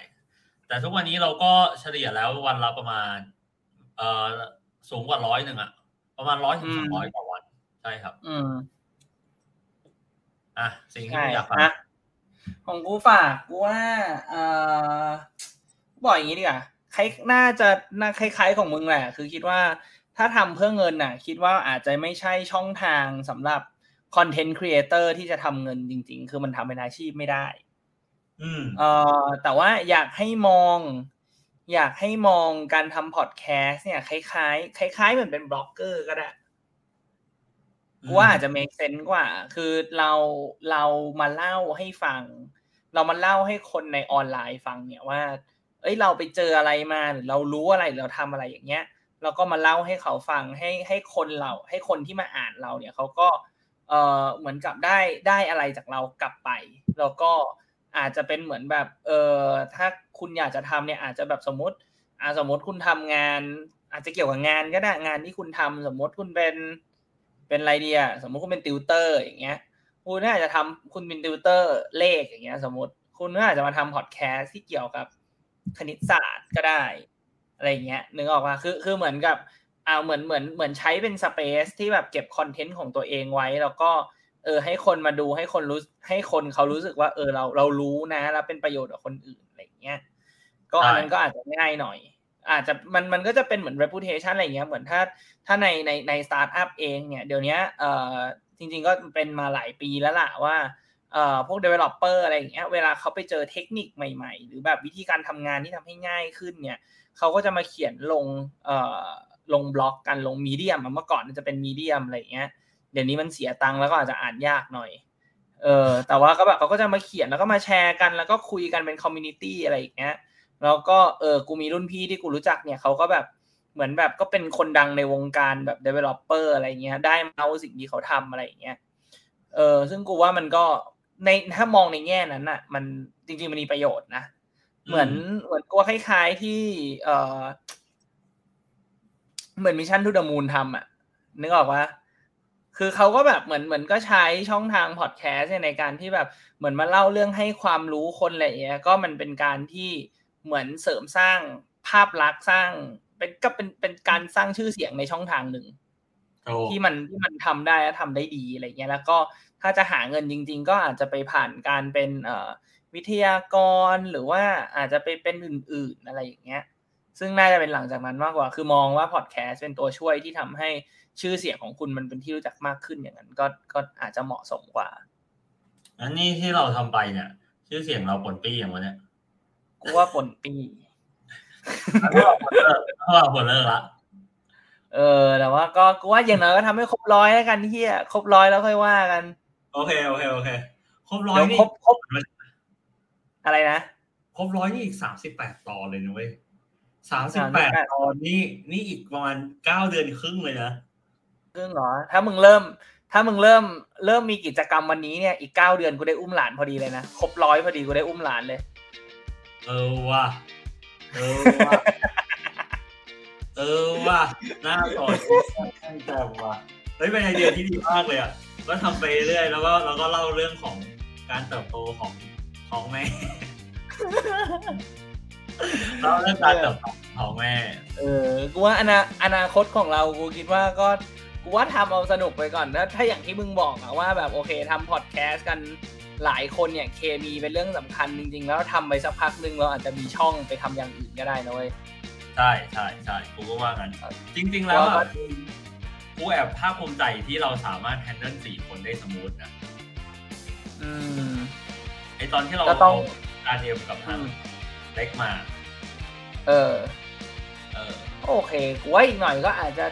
แต่ทุกวันนี้เราก็เฉลี่ยแล้ววันละประมาณ เอ่อสูงกว่าร้อยหนึ่งอะประมาณร้อยถึงสองร้อยต่อวัน ใช่ครับ อืมอะสิ่งที่อยากฟังของกูฝากกูว่าเอ่อบอกอย่างนี้ดีกว่าคล้ายน่าจะน่าคล้าย ๆ ของมึงแหละ คือคิดว่าถ้าทำเพื่อเงินน่ะ คิดว่าอาจจะไม่ใช่ช่องทางสำหรับ content creator ที่จะทำเงินจริง ๆ คือมันทำเป็นอาชีพไม่ได้อืมเอ่อแต่ว่าอยากให้มอง อยากให้มองการทำพอดแคสต์เนี่ย คล้ายๆคล้าย ๆ เหมือนเป็นบล็อกเกอร์ก็ได้กูว่าอาจจะ make sense กว่า คือเราเรามาเล่าให้ฟัง เรามาเล่าให้คนในออนไลน์ฟังเนี่ยว่า เอ้ยเราไปเจออะไรมาหรือเรารู้อะไรหรือเราทำอะไรอย่างเงี้ยเราก็มาเล่าให้เขาฟังให้ให้คนเรา ให้คนที่มาอ่านเราเนี่ยเขาก็ เออเหมือนกับได้ได้อะไรจากเรากลับไป แล้วก็อาจจะเป็นเหมือนแบบเออถ้าคุณอยากจะทำเนี่ยอาจจะแบบสมมติอ่าสมมติคุณทำงาน อาจจะเกี่ยวกับงานก็ได้งานที่คุณทำสมมติคุณเป็นเป็นอะไรเดียสมมติคุณเป็นติวเตอร์อย่างเงี้ยคุณอาจจะทำคุณเป็นติวเตอร์เลขอย่างเงี้ย สมมติคุณก็อาจจะมาทำพอดแคสต์ที่เกี่ยวกับคณิตศาสตร์ก็ได้ อะไรเงี้ยนึกออกปะคือคือเหมือนกับ อ่าเหมือนเหมือนเหมือนใช้เป็น space ที่แบบเก็บคอนเทนต์ของตัวเองไว้ แล้วก็เออให้คนมาดูให้คนรู้ให้คนเขารู้สึกว่า เออเราเรารู้นะแล้วเป็นประโยชน์กับคนอื่นอะไรเงี้ยก็อันนั้นก็อาจจะง่ายหน่อย อาจจะมันมันก็จะเป็นเหมือน reputation อะไรเงี้ยเหมือนถ้าถ้าในในในสตาร์ทอัพเองเนี่ยเดี๋ยวนี้เอ่อจริง ๆ ก็เป็นมาหลายปีแล้วล่ะว่าเอ่อพวก developer อะไรอย่างเงี้ยเวลาเขาไปเจอเทคนิคใหม่ ๆ หรือแบบวิธีการทำงานที่ทำให้ง่ายขึ้นเนี่ยเขาก็จะมาเขียนลงเอ่อ ลงบล็อกกันลง Medium เมื่อก่อนจะเป็น Medium อะไรอย่างเงี้ยเดี๋ยวนี้มันเสียตังค์แล้วก็อาจจะอ่านยากหน่อย เออ แต่ว่าก็แบบเขาก็จะมาเขียนแล้วก็มาแชร์กัน แล้วก็คุยกันเป็นคอมมูนิตี้อะไรอย่างเงี้ย แล้วก็เออ กูมีรุ่นพี่ที่กูรู้จักเนี่ยเขาก็แบบเหมือนแบบก็เป็นคนดังในวงการแบบ developer อะไรเงี้ย ได้มาเอาสิ่งที่เขาทำอะไรอย่างเงี้ย เออ ซึ่งกูว่ามันก็ในถ้ามองในแง่นั้นน่ะ มันจริงๆมันมีประโยชน์นะ เหมือนเหมือนกูคล้ายๆที่ เออ เหมือน Mission to the Moon ทำอะนึกออกปะคือเขาก็แบบเหมือนเหมือนก็ใช้ช่องทางพอดแคสต์ในการที่แบบเหมือนมาเล่าเรื่องให้ความรู้คนอะไรอย่างเงี้ยก็มันเป็นการที่เหมือนเสริมสร้างภาพลักษณ์สร้าง เป็นก็เป็นเป็นการสร้างชื่อเสียงในช่องทางหนึ่งที่มันที่มันทำได้และทำได้ดีอะไรเงี้ยแล้วก็ถ้าจะหาเงินจริง ๆ ก็อาจจะไปผ่านการเป็นเอ่อวิทยากรหรือว่าอาจจะไปเป็นอื่น ๆอะไรอย่างเงี้ย ซึ่งน่าจะเป็นหลังจากนั้นมากกว่า คือมองว่าพอดแคสต์เป็นตัวช่วยที่ทำให้ชื่อเสียงของคุณมันเป็นที่รู้จักมากขึ้นอย่างนั้น ก็ก็อาจจะเหมาะสมกว่า อันนี้ที่เราทำไปเนี่ย ชื่อเสียงเราปนปี้อย่างวะเนี่ยกูว่าปนปีเพราะเราผลเลิกเพราะเราผลเลิกละเออ แต่ว่าก็กูว่าอย่างน้อยก็ทำให้ครบร้อยแล้วกันเฮียครบร้อยแล้วค่อยว่ากัน โอเคโอเคโอเคครบร้อยเดี๋ยวนี่ครบครบอะไรนะครบร้อยนี่อีกสามสิบแปดตอนเลยนะเว้ย สามสิบแปดตอนนี่นี่อีกประมาณเก้าเดือนครึ่งเลยนะครึ่งเหรอ ถ้ามึงเริ่ม ถ้ามึงเริ่มเริ่มมีกิจกรรมวันนี้เนี่ยอีกเก้าเดือนกูได้อุ้มหลานพอดีเลยนะครบร้อยพอดีกูได้อุ้มหลานเลย เออว่ะเออว่ะเออว่ะหน้าต่อยแต่ว่ะเฮ้ยเป็นไอเดียที่ดีมากเลยอะก็ทำไปเรื่อยแล้วก็แล้วก็เล่าเรื่องของการเติบโตของของแม่ เล่าเรื่องการเติบโตของแม่ เออ กูว่าอนาอนาคตของเรา กูคิดว่าก็ กูว่าทำเอาสนุกไปก่อนถ้าถ้าอย่างที่มึงบอกอะว่าแบบโอเคทำพอดแคสต์กันหลายคนเนี่ยเคมีเป็นเรื่องสำคัญจริง ๆ แล้วทำไปสักพักหนึ่งเราอาจจะมีช่องไปทำอย่างอื่นก็ได้นะเว้ย ใช่ใช่ใช่กูก็ว่างั้น จริง ๆ แล้วว่าอะกูแอบภาคภูมิใจที่เราสามารถแฮนเดิลสี่คนได้สมูทนะอืมไอตอนที่เราก็ต้องการเดียวกับทางอืมเล็กมา เออ เออ โอเคกูว่าอีกหน่อยก็อาจจะ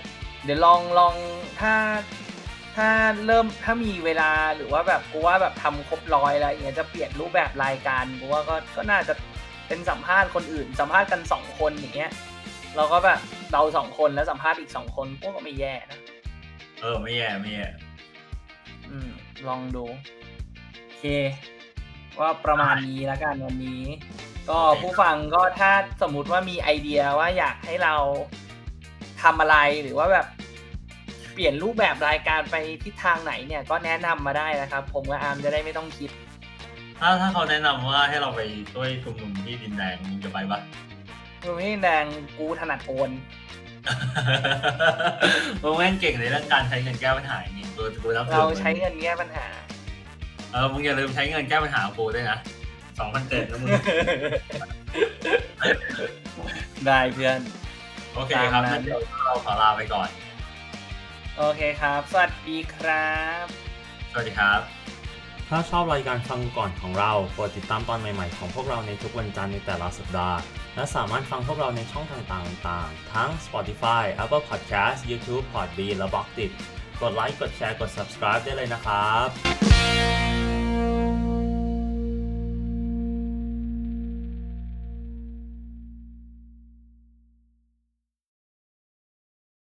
เดี๋ยวลองลองถ้า ถ้าเริ่มถ้ามีเวลาหรือว่าแบบกูว่าแบบทำครบร้อยแล้วอย่างเงี้ยจะเปลี่ยนรูปแบบรายการกูว่าก็ก็น่าจะเป็นสัมภาษณ์คนอื่น สัมภาษณ์กันสองคนอย่างเงี้ยเราก็แบบเราสองคนแล้วสัมภาษณ์อีกสองคนพวกก็ไม่แย่นะเออไม่แย่ไม่แย่อืม ลองดู โอเค ว่าประมาณนี้แล้วกันวันนี้ ก็ผู้ฟังก็ถ้าสมมุติว่ามีไอเดียว่าอยากให้เราทำอะไรหรือว่าแบบเปลี่ยนรูปแบบรายการไปทิศทางไหนเนี่ยก็แนะนำมาได้นะครับ ผมกับอาร์มจะได้ไม่ต้องคิด ถ้าถ้าเขาแนะนำว่าให้เราไปช่วยชุมนุมที่ดินแดงมึงจะไปปะคือไม่แดงกูถนัดโอนมึงแม่งเก่งในเรื่องการใช้เงินแก้ปัญหาอย่างนี้กูกูรับถือเราใช้เงินแก้ปัญหาเออมึงอย่าลืมใช้เงินแก้ปัญหากูด้วยนะ สองพันเจ็ดนะมึง ได้เพื่อน โอเคครับตามนั้งั้นนเดี๋ยวเราขอลาไปก่อน โอเคครับ สวัสดีครับ สวัสดีครับ ถ้าชอบรายการฟังก่อนของเราโปรดติดตามตอนใหม่ ๆ ของพวกเราในทุกวันจันทร์ในแต่ละสัปดาห์ และสามารถฟังพวกเราในช่องทางต่างๆ ทั้ง Spotify, Apple Podcast, YouTube, Podbean และ b l o g d i t กดไลค์ กดแชร์ กด subscribe ได้เลยนะครับ